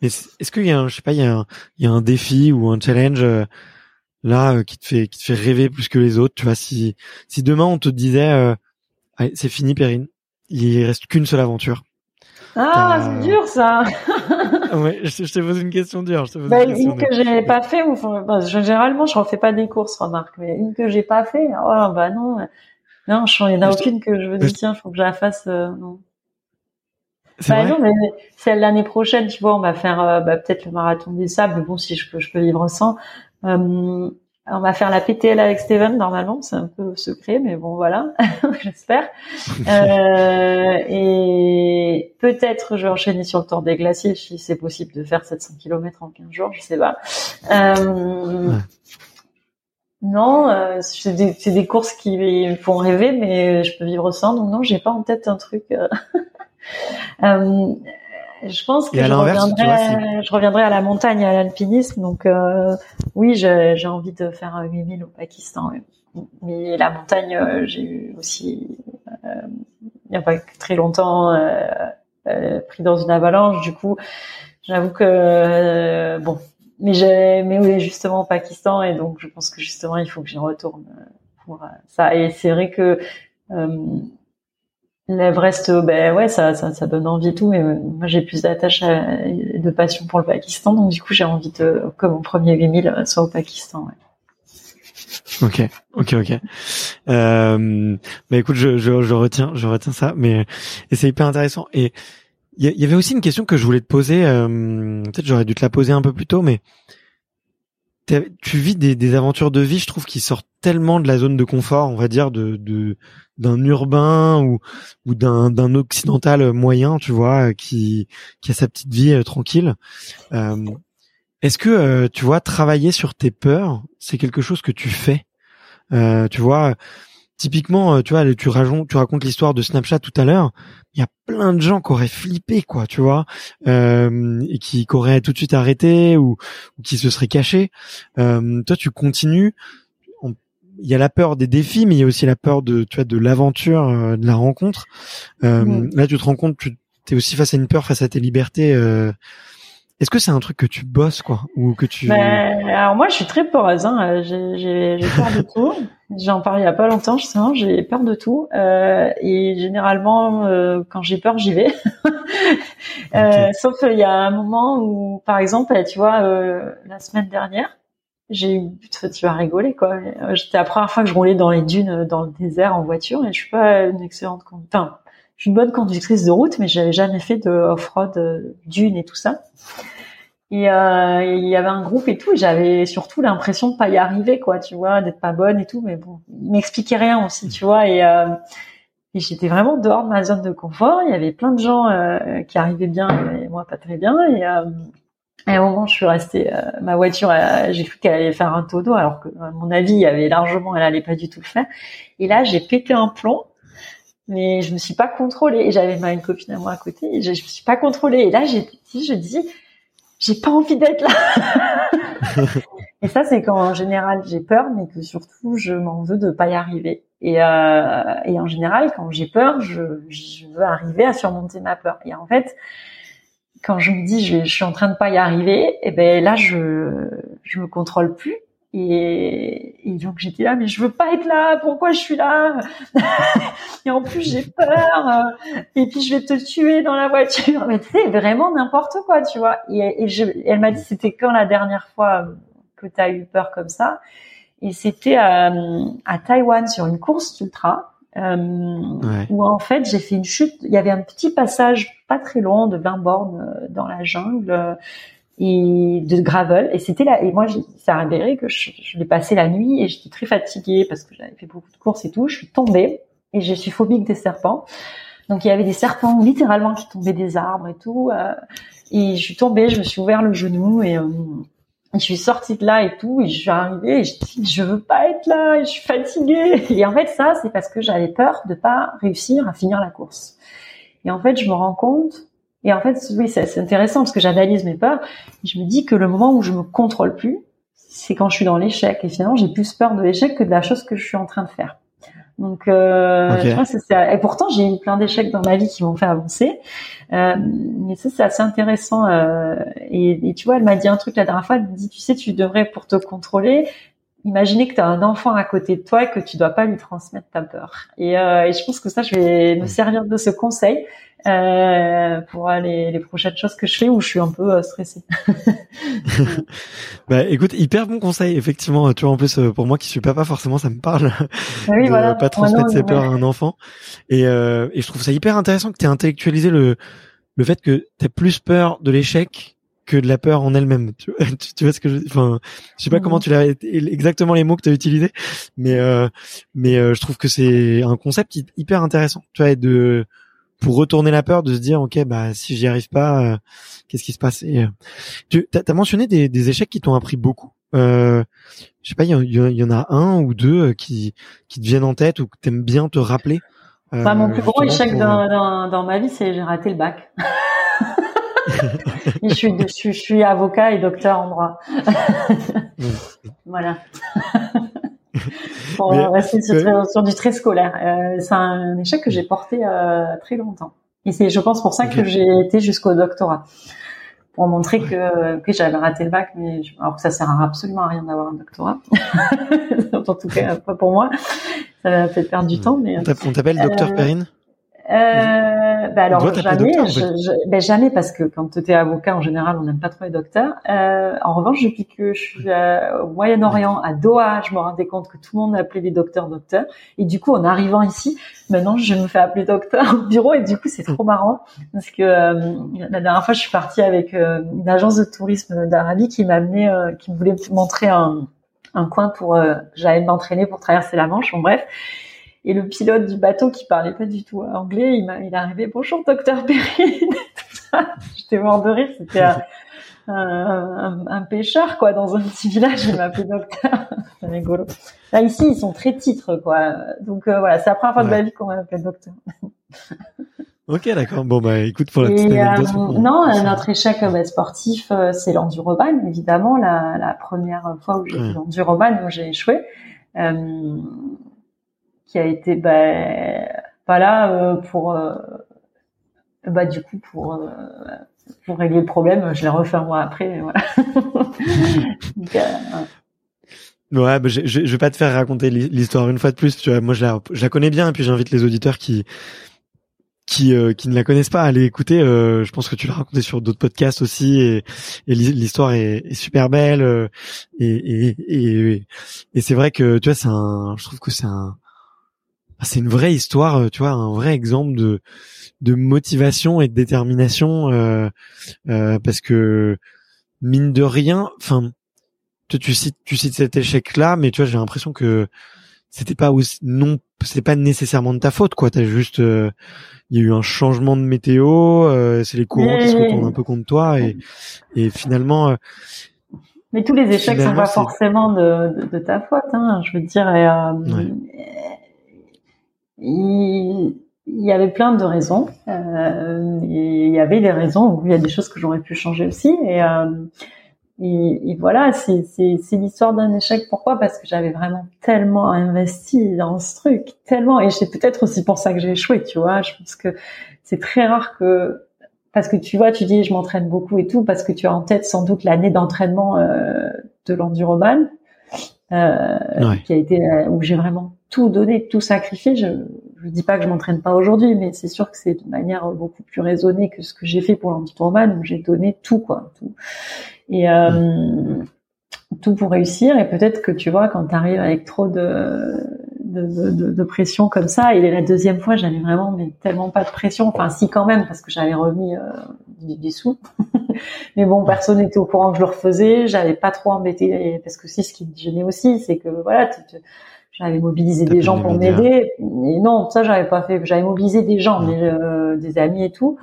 mais est-ce qu'il y a, un, je sais pas, il y a un, il y a un défi ou un challenge là qui te fait qui te fait rêver plus que les autres. Tu vois, si si demain on te disait, c'est fini, Perrine, il reste qu'une seule aventure. Ah, c'est dur ça. (laughs) ouais, je, je te pose une question dure. Je te pose Bah, une question une que j'ai pas fait, ou, enfin, bah, je- généralement je refais pas des courses, remarque, mais une que j'ai pas fait, oh bah non, non, je- il y en a aucune que je me dis tiens, faut que je la fasse. euh, non. C'est Bah non, mais c'est l'année prochaine, tu vois, on va faire euh, bah, peut-être le marathon des sables. Bon, si je peux, je peux vivre sans. Euh, on va faire la PTL avec Steven normalement, c'est un peu secret, mais bon voilà, (laughs) j'espère. Euh, et peut-être je vais enchaîner sur le Tour des Glaciers si c'est possible de faire 700 km en 15 jours, je sais pas. Euh. Non, euh, c'est des, c'est des courses qui me font rêver, mais je peux vivre sans. Donc non, j'ai pas en tête un truc. (laughs) euh, euh, je pense que je vois, reviendrai, je reviendrai à la montagne à l'alpinisme. Donc euh, oui, j'ai envie de faire un 8000 au Pakistan. Mais la montagne, euh, j'ai eu aussi, euh, il n'y a pas très longtemps, euh, euh, pris dans une avalanche. Du coup, j'avoue que euh, bon, mais j'ai, mais oui, justement au Pakistan, et donc je pense que justement il faut que j'y retourne euh, pour euh, ça. Et c'est vrai que euh, l'Everest, euh, ben ouais, ça, ça, ça donne envie et tout, mais euh, moi j'ai plus d'attache à- de passion pour le Pakistan, donc du coup j'ai envie de que mon premier 8000 euh, soit au Pakistan. Ouais. Ok, ok, ok. Euh, bah écoute, je, je, je retiens, je retiens ça, mais et c'est hyper intéressant. Et il y, y avait aussi une question que je voulais te poser. euh, Peut-être j'aurais dû te la poser un peu plus tôt, mais tu vis des, des aventures de vie, je trouve, qui sortent tellement de la zone de confort, on va dire, de de- d'un urbain ou ou d'un d'un occidental moyen, tu vois, qui qui a sa petite vie euh, tranquille. Euh, Est-ce que euh, tu vois travailler sur tes peurs, c'est quelque chose que tu fais? Euh, Tu vois, typiquement, euh, tu vois, tu racontes, tu racontes l'histoire de Snapchat tout à l'heure. Il y a plein de gens qui auraient flippé, quoi, tu vois, euh, et qui, qui auraient tout de suite arrêté ou, ou qui se seraient cachés. Euh, toi, tu continues. Il y a la peur des défis, mais il y a aussi la peur de, tu vois, de l'aventure, euh, de la rencontre. Euh. Là, tu te rends compte, tu es aussi face à une peur, face à tes libertés. euh, est-ce que c'est un truc que tu bosses quoi ou que tu Ben, alors moi, je suis très peureuse. Hein. Euh, J'ai peur de tout. (laughs) J'en parlais il y a pas longtemps, justement. J'ai peur de tout. Euh, et généralement, euh, quand j'ai peur, j'y vais. (laughs) Euh, Sauf il y a un moment où, par exemple, tu vois, euh, la semaine dernière, j'ai eu, tu vas rigoler quoi. Euh, C'était la première fois que je roulais dans les dunes, euh, dans le désert en voiture, et je suis pas une excellente, enfin, je suis une bonne conductrice de route, mais j'avais jamais fait de off-road, euh, dunes et tout ça. Et euh, il y avait un groupe et tout, j'avais surtout l'impression de pas y arriver, quoi, tu vois, d'être pas bonne et tout, mais bon, il m'expliquait rien aussi, tu vois, et, euh, et j'étais vraiment dehors de ma zone de confort. Il y avait plein de gens euh, qui arrivaient bien, et moi pas très bien, et à un moment, je suis restée, euh, ma voiture, euh, j'ai cru qu'elle allait faire un taux d'eau, alors que à mon avis, il y avait largement, elle allait pas du tout le faire. Et là, j'ai pété un plomb mais je me suis pas contrôlée. Et j'avais ma une copine à moi à côté, et je, je me suis pas contrôlée. Et là, j'ai dit, je dis, j'ai pas envie d'être là. (laughs) et ça, c'est quand en général j'ai peur, mais que surtout je m'en veux de pas y arriver. Et, euh, et en général, quand j'ai peur, je, je veux arriver à surmonter ma peur. Et en fait, quand je me dis je, je suis en train de pas y arriver, et ben là je je me contrôle plus. Et, donc j'étais là, mais je veux pas être là. Pourquoi je suis là (laughs) Et en plus j'ai peur. Et puis je vais te tuer dans la voiture. Mais sais, vraiment n'importe quoi, tu vois. Et elle m'a dit, c'était quand la dernière fois que tu as eu peur comme ça? Et c'était à, à Taïwan sur une course ultra. Euh, Ouais. où en fait j'ai fait une chute. Il y avait un petit passage pas très long de 20 bornes euh, dans la jungle euh, et de gravel. Et c'était là. Et moi, ça a avéré que je, je l'ai passé la nuit et j'étais très fatiguée parce que j'avais fait beaucoup de courses et tout. Je suis tombée et je suis phobique des serpents. Donc il y avait des serpents littéralement qui tombaient des arbres et tout. euh, et je suis tombée, je me suis ouvert le genou et euh, je suis sortie de là et tout. Et je suis arrivée et je dis je veux pas être là, je suis fatiguée. Et en fait ça c'est parce que j'avais peur de pas réussir à finir la course. Et en fait je me rends compte. Et en fait oui c'est c'est intéressant parce que j'analyse mes peurs. Et je me dis que le moment où je me contrôle plus, c'est quand je suis dans l'échec. Et finalement j'ai plus peur de l'échec que de la chose que je suis en train de faire. Donc, euh, Ok. tu vois, c'est ça. Et pourtant, j'ai eu plein d'échecs dans ma vie qui m'ont fait avancer. Euh, mais ça, c'est assez intéressant. euh, et, et tu vois, elle m'a dit un truc la dernière fois. Elle me dit, tu sais, tu devrais pour te contrôler imaginer que tu as un enfant à côté de toi et que tu dois pas lui transmettre ta peur. Et, euh, et je pense que ça, je vais me servir de ce conseil euh, pour les, les, prochaines choses que je fais où je suis un peu euh, stressée. (laughs) bah écoute, hyper bon conseil effectivement. Tu vois en plus euh, pour moi qui suis papa forcément ça me parle (laughs) oui, de voilà. pas transmettre ses peurs à un enfant. Et, euh, et je trouve ça hyper intéressant que tu aies intellectualisé le le fait que tu plus peur de l'échec que de la peur en elle-même. Tu, (laughs) tu, vois ce que je enfin je sais pas comment mhm. tu l'as exactement les mots que tu as utilisés mais euh, mais je trouve que c'est un concept hyper intéressant. Tu vois de pour retourner la peur de se dire ok bah si j'y arrive pas euh, qu'est-ce qui se passe? Et euh, tu as, mentionné des, des, échecs qui t'ont appris beaucoup. Euh, je sais pas il y, en a un ou deux euh, qui qui te viennent en tête ou que t'aimes bien te rappeler? Bah, mon plus gros échec dans, dans, dans, ma vie c'est j'ai raté le bac. (laughs) Je, suis, je, suis, avocat et docteur en droit. (laughs) Voilà (laughs) pour rester sur, du très scolaire. Euh, c'est un échec que j'ai porté euh, très longtemps. Et c'est, je pense, pour ça que j'ai été jusqu'au doctorat. Pour montrer que, que j'avais raté le bac, mais je, alors que ça sert absolument à rien d'avoir un doctorat. (laughs) en tout cas, pas pour moi. Ça m'a fait perdre du temps, mais. On t'appelle docteur euh, Perrine? Euh, bah alors jamais, je, ben jamais parce que quand tu es avocat en général on n'aime pas trop les docteurs. Euh, en revanche depuis que je suis euh, au Moyen-Orient à Doha, je me rendais compte que tout le monde appelait les docteurs docteurs et du coup en arrivant ici, maintenant je me fais appeler docteur au bureau et du coup c'est trop marrant parce que euh, la dernière fois je suis partie avec euh, une agence de tourisme d'Arabie qui m'a amené, qui me voulait montrer un, un coin pour j'allais m'entraîner pour traverser la Manche. Bon bref. Et le pilote du bateau qui parlait pas du tout anglais, il, il est arrivé bonjour docteur Perrine. (laughs) J'étais mort de rire. C'était un, un, un, pêcheur quoi dans un petit village. Il m'appelait docteur. (laughs) C'est rigolo. Là ici ils sont très titres quoi. Donc euh, voilà, c'est la première fois de ma vie qu'on m'appelle docteur. (laughs) Ok, d'accord. Bon, bah, écoute, pour la petite anecdote. Euh, non, notre échec bah, sportif, euh, c'est l'enduroman, évidemment. La, la première fois où j'ai fait l'enduroman, où j'ai échoué. Euh, qui a été bah, pas là euh, pour euh, bah du coup pour euh, pour régler le problème, je l'ai refait un mois après. Voilà. (laughs) Ouais, bah, je, je, vais pas te faire raconter l'histoire une fois de plus. Tu vois, moi, je la, je la connais bien, et puis j'invite les auditeurs qui qui qui ne la connaissent pas à aller écouter. je pense que tu l'as raconté sur d'autres podcasts aussi, et, et l'histoire est, est, super belle. et et, et, et c'est vrai que tu vois, c'est un. Je trouve que c'est un c'est une vraie histoire, euh, tu vois, un vrai exemple de de motivation et de détermination, euh, euh, parce que mine de rien, enfin, tu, tu cites tu cites cet échec-là, mais tu vois, j'ai l'impression que c'était pas aussi, non, c'est pas nécessairement de ta faute, quoi. T'as juste, il y a eu un changement de météo, c'est les courants qui se retournent un peu contre toi, et et finalement. mais tous les échecs sont pas forcément de, de, ta faute, hein. Je veux dire, il, y avait plein de raisons. Euh, il y avait des raisons où il y a des choses que j'aurais pu changer aussi. Et, euh, et, voilà, c'est l'histoire d'un échec. Pourquoi? Parce que j'avais vraiment tellement investi dans ce truc, tellement. Et c'est peut-être aussi pour ça que j'ai échoué, tu vois. Je pense que c'est très rare que parce que tu vois, tu dis je m'entraîne beaucoup et tout, parce que tu as en tête sans doute l'année d'entraînement euh, de l'enduroman, euh, qui a été euh, où j'ai vraiment tout donné, tout sacrifié. Je ne dis pas que je m'entraîne pas aujourd'hui, mais c'est sûr que c'est de manière beaucoup plus raisonnée que ce que j'ai fait pour l'antitroman, où j'ai donné tout, quoi, tout. Et euh, tout pour réussir. Et peut-être que tu vois, quand tu arrives avec trop de, de, de, de, pression comme ça, et la deuxième fois, j'avais vraiment mais tellement pas de pression. Enfin, si quand même, parce que j'avais remis euh, des, sous. (laughs) mais bon, personne n'était au courant que je le refaisais. J'avais pas trop embêté, parce que c'est ce qui me gênait aussi, c'est que voilà, tu, j'avais mobilisé des gens pour m'aider. Et non, ça j'avais pas fait. J'avais mobilisé des gens, mais, euh, des amis et tout.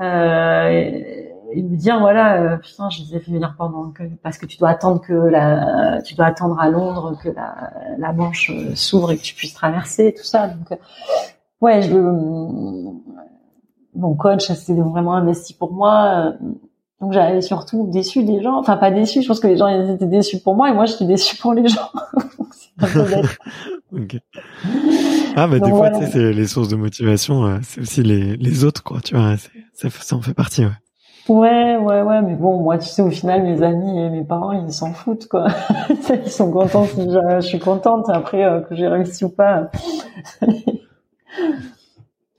Euh, et, me dire voilà, euh, putain, je les ai fait venir pendant que parce que tu dois attendre que la, tu dois attendre à Londres que la, la Manche euh, s'ouvre et que tu puisses traverser tout ça. Donc ouais, je, mon coach c'était vraiment investi pour moi. Donc j'avais surtout déçu des gens, enfin pas déçu, je pense que les gens étaient déçus pour moi et moi je suis déçu pour les gens. (laughs) (laughs) okay. Ah bah des fois c'est les sources de motivation, euh, c'est aussi les, les autres quoi, tu vois, ça, ça en fait partie. Ouais. Ouais, ouais, ouais, mais bon, moi, tu sais, au final, mes amis et mes parents, ils s'en foutent, quoi. (laughs) ils sont contents si je, je suis contente. Après, euh, que j'ai réussi ou pas.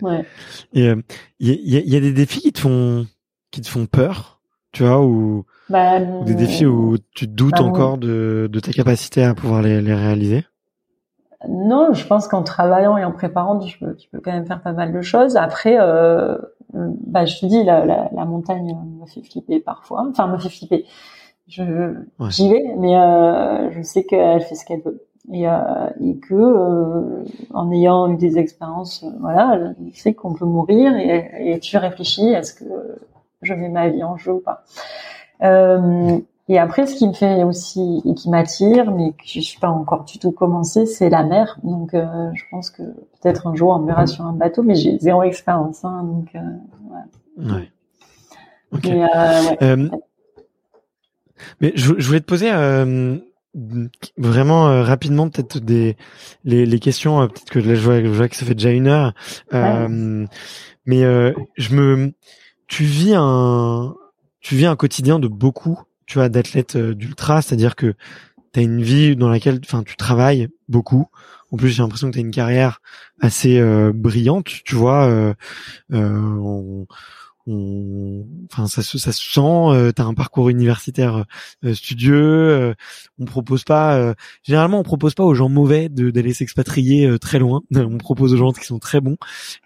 ouais. Il y, a, y, a, des défis qui te font qui te font peur, tu vois, ou, bah, ou des défis où tu te doutes bah, encore de, de ta capacité à pouvoir les, les réaliser? Non, je pense qu'en travaillant et en préparant, tu peux, tu peux quand même faire pas mal de choses. Après, euh, bah, je te dis, la, la, la, montagne me fait flipper parfois. Enfin, me fait flipper. Je, Ouais. j'y vais, mais euh, je sais qu'elle fait ce qu'elle veut. Et, euh, et que, euh, en ayant eu des expériences, voilà, je sais qu'on peut mourir et, et tu réfléchis, est-ce que je mets ma vie en jeu ou pas euh, et après, ce qui me fait aussi et qui m'attire, mais que je suis pas encore du tout commencé, c'est la mer. Donc, euh, je pense que peut-être un jour on me verra sur un bateau, mais j'ai zéro expérience. Hein, donc, euh, ouais. Ouais. Mais, euh, ouais. Euh, mais je, je voulais te poser euh, vraiment euh, rapidement peut-être des les, les questions. euh, peut-être que là je vois, je vois que ça fait déjà une heure. Euh, Mais euh, je me, tu vis un, tu vis un quotidien de beaucoup, tu vois, d'athlètes euh, d'ultra, c'est-à-dire que tu as une vie dans laquelle, enfin, tu travailles beaucoup. En plus, j'ai l'impression que tu as une carrière assez euh, brillante, tu vois. Euh, on- enfin, ça se, ça se sent. Euh, tu as un parcours universitaire euh, studieux. euh, on propose pas. euh, généralement, on propose pas aux gens mauvais d'aller s'expatrier euh, très loin. (laughs) On propose aux gens qui sont très bons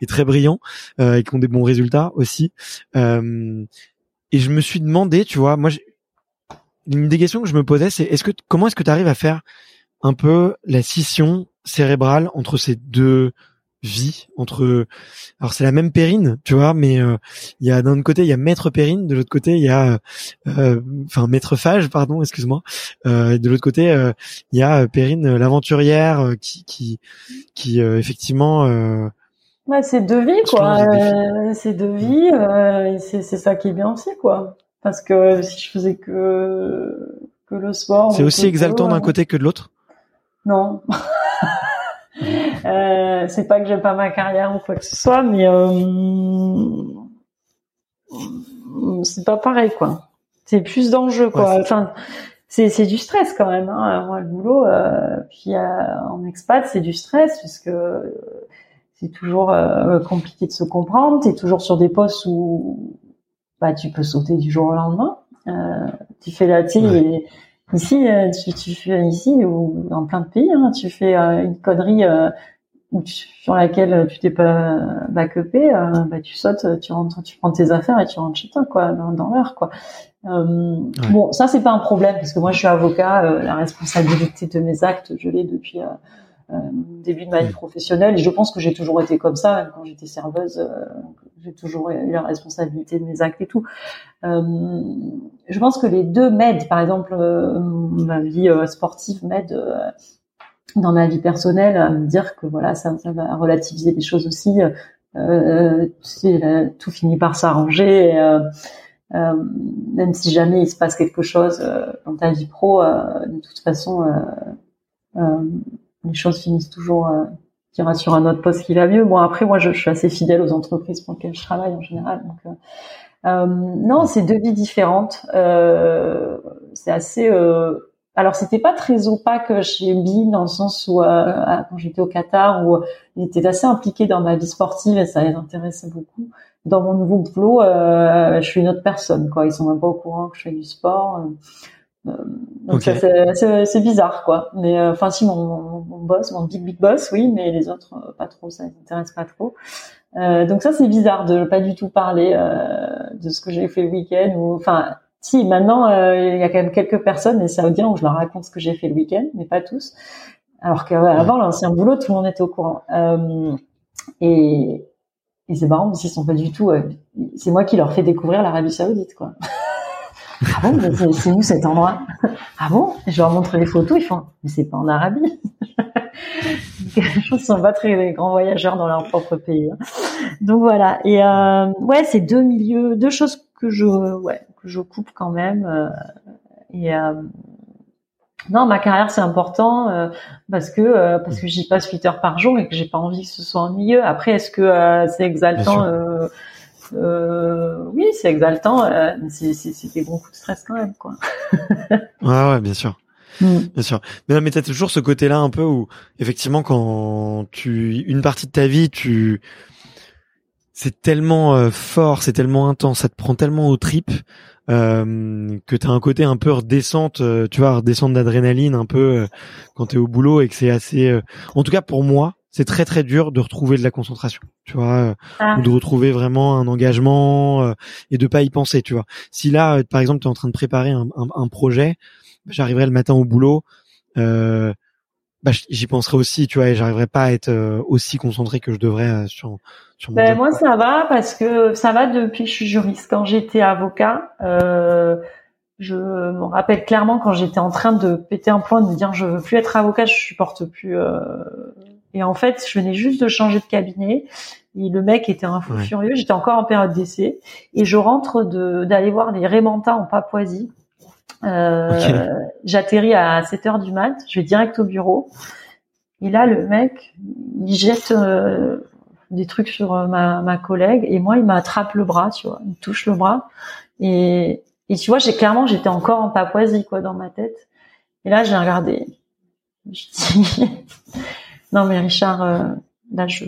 et très brillants euh, et qui ont des bons résultats aussi. Euh, et je me suis demandé, tu vois, moi, une des questions que je me posais, c'est est-ce que comment est-ce que tu arrives à faire un peu la scission cérébrale entre ces deux vies, entre alors c'est la même Périne, tu vois, mais euh, il y a d'un côté il y a Maître Périne, de l'autre côté il y a euh, enfin Maître Fage, pardon, excuse-moi, euh, de l'autre côté euh, il y a euh, Périne euh, l'aventurière euh, qui qui qui euh, effectivement euh, Ouais, c'est deux vies, quoi. c'est deux vies, euh, c'est c'est ça qui est bien aussi, quoi. Parce que si je faisais que que le sport, c'est aussi exaltant d'un côté que de l'autre? Non. Euh, c'est pas que j'aime pas ma carrière ou quoi que ce soit, mais euh, c'est pas pareil, quoi. C'est plus d'enjeux, quoi. Ouais, enfin, c'est c'est du stress quand même. Hein. Moi, le boulot, euh, puis euh, en expat, c'est du stress puisque euh, c'est toujours euh, compliqué de se comprendre. T'es toujours sur des postes où bah tu peux sauter du jour au lendemain. Euh, tu fais la, Ouais. et ici, euh, tu, tu fais ici ou dans plein de pays, hein, tu fais euh, une connerie euh, où tu- sur laquelle tu t'es pas backupé, euh, bah tu sautes, tu rentres, tu prends tes affaires et tu rentres chez toi, quoi, dans, dans l'heure, quoi. Euh, Bon, ça c'est pas un problème parce que moi je suis avocat, euh, la responsabilité de mes actes, je l'ai depuis euh, début de ma vie professionnelle et je pense que j'ai toujours été comme ça, même quand j'étais serveuse, euh, j'ai toujours eu la responsabilité de mes actes et tout. Euh, je pense que les deux m'aident, par exemple, euh, ma vie euh, sportive m'aide euh, dans ma vie personnelle à me dire que voilà, ça, ça va relativiser les choses aussi. Euh, tu sais, là, tout finit par s'arranger. euh, euh, même si jamais il se passe quelque chose euh, dans ta vie pro, euh, de toute façon, euh, euh, les choses finissent toujours. Euh, tu iras sur un autre poste qui va mieux. Bon, après, moi, je, je suis assez fidèle aux entreprises pour lesquelles je travaille en général. Donc, euh, euh, non, c'est deux vies différentes. Euh, c'est assez. Euh... Alors, c'était pas très opaque chez Bean dans le sens où, euh, quand j'étais au Qatar, où il était assez impliqué dans ma vie sportive et ça les intéressait beaucoup. Dans mon nouveau boulot, euh, je suis une autre personne. Quoi, ils sont même pas au courant que je fais du sport. Euh, donc Ok. ça, c'est- bizarre, quoi. Mais euh, enfin, si mon, mon, mon boss, mon big big boss, oui, mais les autres euh, pas trop. Ça les intéresse pas trop. Euh, donc ça c'est bizarre de pas du tout parler euh, de ce que j'ai fait le week-end ou enfin si maintenant euh, il y a quand même quelques personnes et saoudiens où je leur raconte ce que j'ai fait le week-end mais pas tous alors qu'avant l'ancien boulot tout le monde était au courant euh, et, et c'est marrant parce qu'ils sont pas du tout euh, c'est moi qui leur fais découvrir l'Arabie Saoudite quoi (laughs) ah bon c'est où cet endroit? Ah bon? Je leur montre les photos ils font mais c'est pas en Arabie (laughs) pense qu'ils sont pas très grands voyageurs dans leur propre pays. hein. Donc voilà. Et euh, ouais, c'est deux milieux, deux choses que je, ouais, que je coupe quand même. euh, et euh, non, ma carrière c'est important euh, parce que euh, parce que j'y passe 8 heures par jour et que j'ai pas envie que ce soit ennuyeux. Après, est-ce que euh, c'est exaltant euh, oui, c'est exaltant. Euh, c'est, c'est, c'est des gros coups de stress quand même, quoi. (laughs) ouais, ouais, bien sûr. Mm. Bien sûr. Mais, mais t'as toujours ce côté-là un peu où, effectivement, quand tu, une partie de ta vie, tu, c'est tellement euh, fort, c'est tellement intense, ça te prend tellement aux tripes, euh, que t'as un côté un peu redescente, euh, tu vois, redescente d'adrénaline un peu euh, quand t'es au boulot et que c'est assez, euh, en tout cas pour moi, c'est très très dur de retrouver de la concentration, tu vois, euh, Ah. ou de retrouver vraiment un engagement euh, et de pas y penser, tu vois. Si là, euh, par exemple, tu es en train de préparer un, un, un projet, bah, j'arriverai le matin au boulot, euh, bah, j'y penserai aussi, tu vois, et j'arriverai pas à être euh, aussi concentré que je devrais euh, sur sur mon Ben, job, moi, ça va parce que ça va depuis que je suis juriste. Quand j'étais avocat, euh, je me rappelle clairement quand j'étais en train de péter un plomb, de dire je veux plus être avocat, je supporte plus. euh, Et en fait, je venais juste de changer de cabinet. Et le mec était un fou Ouais. furieux. J'étais encore en période d'essai et je rentre de d'aller voir les Rémentins en Papouasie. Euh. J'atterris à 7 heures du mat. Je vais direct au bureau. Et là, le mec, il jette euh, des trucs sur euh, ma, ma collègue et moi, il m'attrape le bras, tu vois, il me touche le bras et et tu vois, j'ai clairement, j'étais encore en Papouasie quoi dans ma tête. Et là, j'ai regardé. Je dis non mais Richard, euh, là je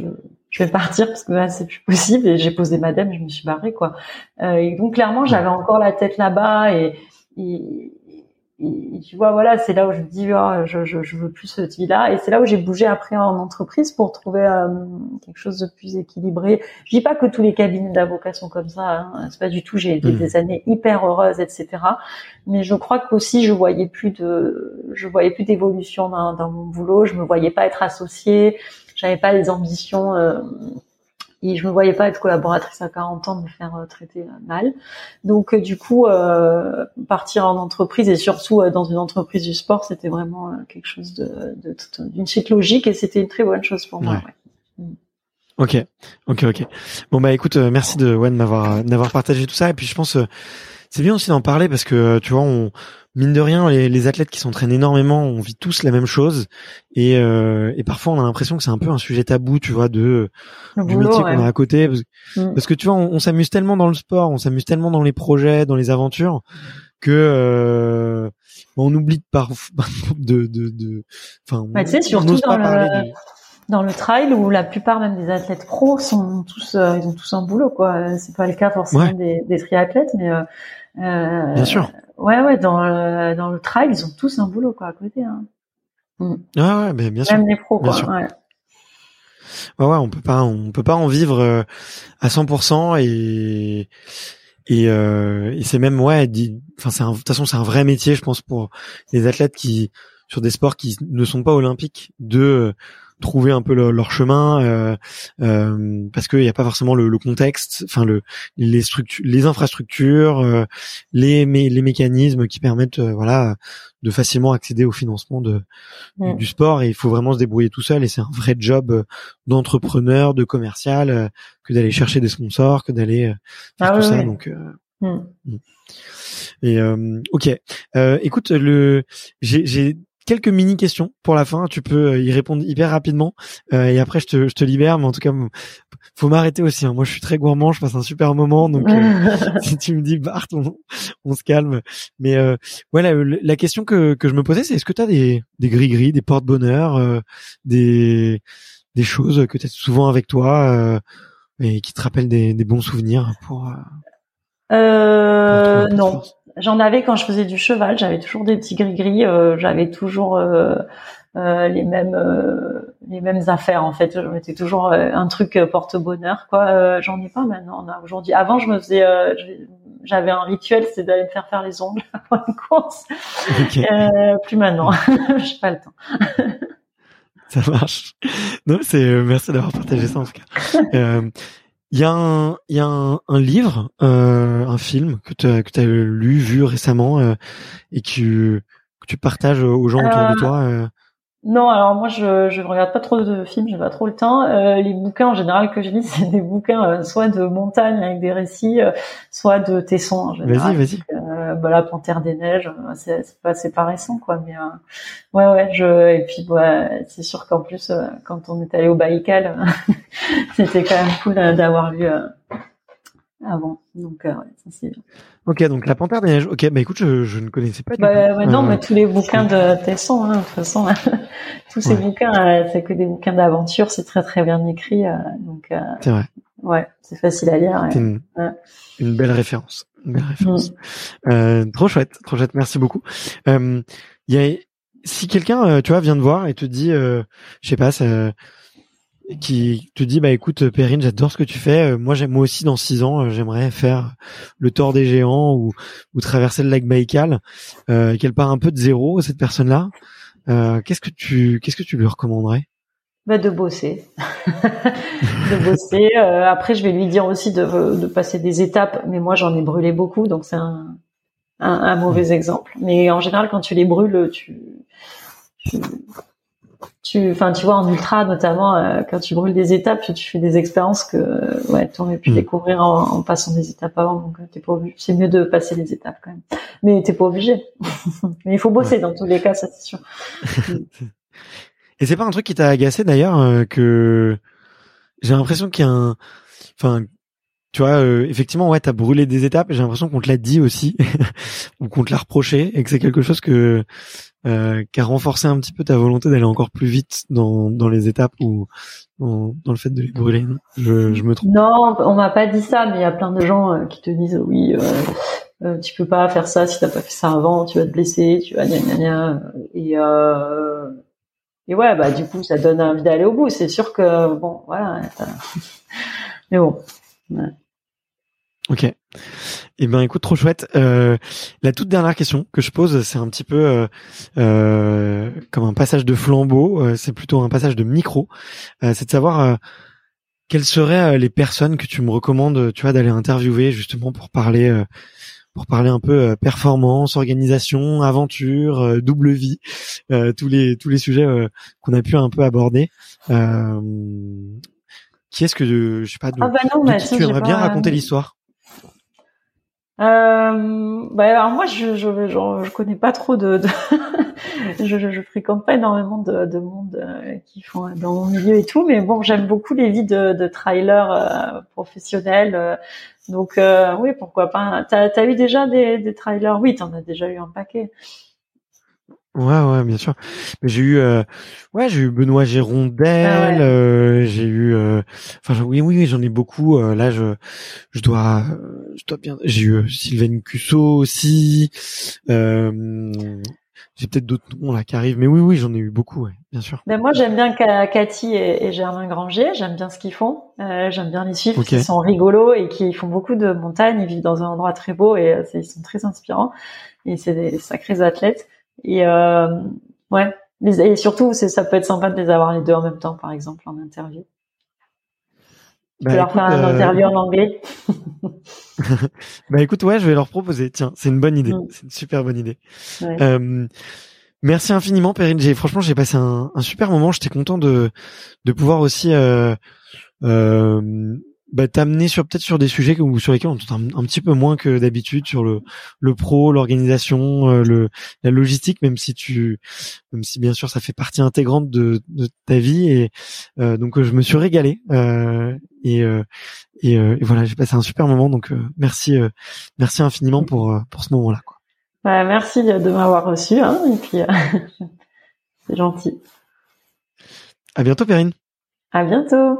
je vais partir parce que là c'est plus possible et j'ai posé madame, je me suis barrée quoi. Euh, et donc clairement, j'avais encore la tête là-bas et, et et tu vois, voilà, c'est là où je me dis, oh, je, je, je veux plus cette vie-là. Et c'est là où j'ai bougé après en entreprise pour trouver euh, quelque chose de plus équilibré. Je dis pas que tous les cabinets d'avocats sont comme ça. Hein. C'est pas du tout. J'ai été Mhm. des années hyper heureuses, etc. Mais je crois qu'aussi je voyais plus de, je voyais plus d'évolution dans, dans mon boulot. Je me voyais pas être associée. J'avais pas les ambitions. euh, et je me voyais pas être collaboratrice à 40 ans, me faire euh, traiter euh, mal. Donc euh, du coup, euh, partir en entreprise et surtout euh, dans une entreprise du sport, c'était vraiment euh, quelque chose de de- de- d'une suite logique et c'était une très bonne chose pour moi. Ouais. ouais. Ok, ok, ok. Bon bah écoute, merci de ouais, de m'avoir d'avoir partagé tout ça et puis je pense c'est bien aussi d'en parler parce que tu vois on mine de rien les, les athlètes qui s'entraînent énormément on vit tous la même chose et euh, et parfois on a l'impression que c'est un peu un sujet tabou tu vois de Le du boulot, métier ouais. qu'on a à côté parce, Mm. parce que tu vois on, on s'amuse tellement dans le sport on s'amuse tellement dans les projets dans les aventures que euh, on oublie de par (laughs) de de de enfin Ouais, tu sais, surtout pas parler le- du- Dans le trail où la plupart même des athlètes pros sont tous, euh, ils ont tous un boulot quoi. Euh, C'est pas le cas forcément Ouais. des, des triathlètes, mais euh, euh, bien sûr ouais ouais dans le, dans le trail ils ont tous un boulot quoi à côté. Hein. ah ouais ben bien sûr Même les pros bien quoi. sûr. Ouais. Ouais, ouais, on peut pas, on peut pas en vivre euh, à 100% et et, euh, et c'est même ouais, enfin c'est un- de toute façon c'est un vrai métier, je pense pour les athlètes qui sur des sports qui ne sont pas olympiques de euh, trouver un peu leur, leur chemin euh, euh, parce qu'il n'y a pas forcément le, le contexte, enfin le les structures, les infrastructures, euh, les mé- les mécanismes qui permettent voilà de facilement accéder au financement de Mm. du sport. Et il faut vraiment se débrouiller tout seul. Et c'est un vrai job d'entrepreneur, de commercial que d'aller chercher des sponsors, que d'aller euh, faire Ah tout ça. donc et euh, ok. Euh, écoute le j'ai quelques mini questions pour la fin tu peux euh, y répondre hyper rapidement euh, et après je te je te libère mais en tout cas faut m'arrêter aussi hein. moi je suis très gourmand je passe un super moment donc euh, (laughs) (laughs) si tu me dis Bart, on, on se calme. Mais euh, voilà, la, la question que, que je me posais, c'est est-ce que tu as des des gris gris, des porte-bonheur, euh, des des choses que tu as souvent avec toi euh, et qui te rappellent des, des bons souvenirs pour. euh, Euh, pour non, j'en avais quand je faisais du cheval. J'avais toujours des petits gris-gris. euh, j'avais toujours euh, euh, les mêmes les mêmes affaires en fait. Je mettais toujours un truc porte-bonheur quoi. J'en ai pas maintenant. On a aujourd'hui. Avant, je me faisais. j'avais un rituel, c'est d'aller me faire faire les ongles (laughs) avant une course. Plus maintenant. (laughs) J'ai pas le temps. ça marche. Non, c'est merci d'avoir partagé ça en tout cas. (laughs) Euh, Il y a un il y a un, un livre, euh, un film que tu que tu as lu vu récemment euh, et que que tu partages aux gens autour de Euh, toi. Non, alors moi je je regarde pas trop de films, j'ai pas trop le temps. Euh, les bouquins en général que je lis, (laughs) c'est des bouquins euh, soit de montagne avec des récits, euh, soit de tessons en général. Vas-y, vas-y. Euh, bah, la Panthère des neiges, c'est c'est pas c'est pas récent quoi, mais euh, ouais ouais je et puis bah, c'est sûr qu'en plus euh, quand on est allé au Baïkal, (laughs) c'était quand même cool d'avoir lu euh, avant. Donc, euh, ouais, ça c'est. Ok, donc la Panthère des Neiges. Ok, bah écoute, je, je ne connaissais pas. Du Bah, tout. bah non, Euh, mais tous les bouquins de Tesson, hein, de toute façon, (laughs) tous ces Ouais. bouquins, euh, c'est que des bouquins d'aventure, c'est très très bien écrit, euh, donc euh, C'est vrai. ouais, c'est facile à lire. ouais. C'est une, Ouais. une belle référence. Une belle référence. Mm. Euh, trop chouette, trop chouette. Merci beaucoup. Euh, il y a, si quelqu'un, euh, tu vois, vient te voir et te dit, euh, je sais pas, ça, qui te dit, bah écoute, Perrine, j'adore ce que tu fais. Euh, Moi, j'aime moi aussi dans six ans, euh, j'aimerais faire le tort des géants ou, ou traverser le lac Baïkal. Euh, qu'elle part un peu de zéro, cette personne-là. Euh, qu'est-ce que tu, qu'est-ce que tu lui recommanderais? Bah, de bosser, (laughs) de bosser. Euh, après, je vais lui dire aussi de, de passer des étapes, mais moi j'en ai brûlé beaucoup, donc c'est un, un, un mauvais exemple. Mais en général, quand tu les brûles, tu, tu, tu, enfin, tu vois, en ultra notamment, euh, quand tu brûles des étapes, tu fais des expériences que, euh, ouais, tu aurais pu Mm. découvrir en, en passant des étapes avant. Donc, euh, t'es pas obligé. C'est mieux de passer les étapes quand même, mais t'es pas obligé. (laughs) mais il faut bosser dans tous les cas, ça c'est sûr. (laughs) Et c'est pas un truc qui t'a agacé d'ailleurs euh, que j'ai l'impression qu'il y a un, enfin, tu vois, euh, effectivement, ouais, t'as brûlé des étapes. J'ai l'impression qu'on te l'a dit aussi (laughs) ou qu'on te l'a reproché et que c'est quelque chose que euh, qui a renforcé un petit peu ta volonté d'aller encore plus vite dans dans les étapes ou dans, dans le fait de les brûler. non? Je, je me trompe. Non, on m'a pas dit ça, mais il y a plein de gens euh, qui te disent oui, euh, euh, tu peux pas faire ça si t'as pas fait ça avant, tu vas te blesser, tu vas gna gna gna. Et euh, et ouais, bah du coup, ça donne envie d'aller au bout. C'est sûr que bon, voilà. (laughs) Mais bon, Ok. Eh ben, écoute, trop chouette. Euh, la toute dernière question que je pose, c'est un petit peu euh, euh, comme un passage de flambeau. c'est plutôt un passage de micro. C'est de savoir quelles seraient les personnes que tu me recommandes, tu vois, d'aller interviewer justement pour parler, pour parler un peu performance, organisation, aventure, double vie, tous les tous les sujets qu'on a pu un peu aborder. Euh, qui est-ce que je sais pas de, ah bah non, de mais qui ça, tu aimerais bien pas- raconter l'histoire? Euh, bah alors moi je je, je je connais pas trop de, de (laughs) je, je je fréquente pas énormément de, de monde euh, qui font dans mon milieu et tout mais bon j'aime beaucoup les vies de, de trailers euh, professionnels euh, donc euh, oui pourquoi pas. T'as t'as eu déjà des des trailers? Oui t'en as déjà eu un paquet Ouais, ouais, bien sûr. Mais j'ai eu, euh, ouais, j'ai eu Benoît Gérondel, Ah ouais. euh, j'ai eu, euh, enfin, oui, oui, oui, j'en ai beaucoup. euh, là, je, je dois, je dois bien. J'ai eu euh, Sylvain Cusso aussi. Euh, j'ai peut-être d'autres noms là qui arrivent, mais oui, oui, j'en ai eu beaucoup, ouais, bien sûr. ben moi j'aime bien Ca- Cathy et, et Germain Granger j'aime bien ce qu'ils font euh, j'aime bien les suivre Ok. parce qu'ils sont rigolos et qui font beaucoup de montagnes ils vivent dans un endroit très beau et ils sont très inspirants et c'est des sacrés athlètes et euh, ouais et surtout c'est ça peut être sympa de les avoir les deux en même temps par exemple en interview tu Bah, peux leur faire un euh, interview en anglais (laughs) bah écoute, ouais, je vais leur proposer. Tiens, c'est une bonne idée. Mm. C'est une super bonne idée. Ouais. Euh, merci infiniment, Perrine. J'ai franchement, j'ai passé un, un super moment. J'étais content de de pouvoir aussi euh, euh, bah, t'amener sur peut-être sur des sujets que, ou sur lesquels on entend un, un petit peu moins que d'habitude sur le le pro, l'organisation, euh, le la logistique, même si tu même si bien sûr ça fait partie intégrante de de ta vie et euh, donc euh, je me suis régalé euh, et euh, et, euh, et voilà, j'ai passé un super moment. Donc euh, merci euh, merci infiniment pour pour ce moment-là. Quoi. Ouais, merci de m'avoir reçu hein, et puis euh, (laughs) c'est gentil À bientôt, Perrine. à bientôt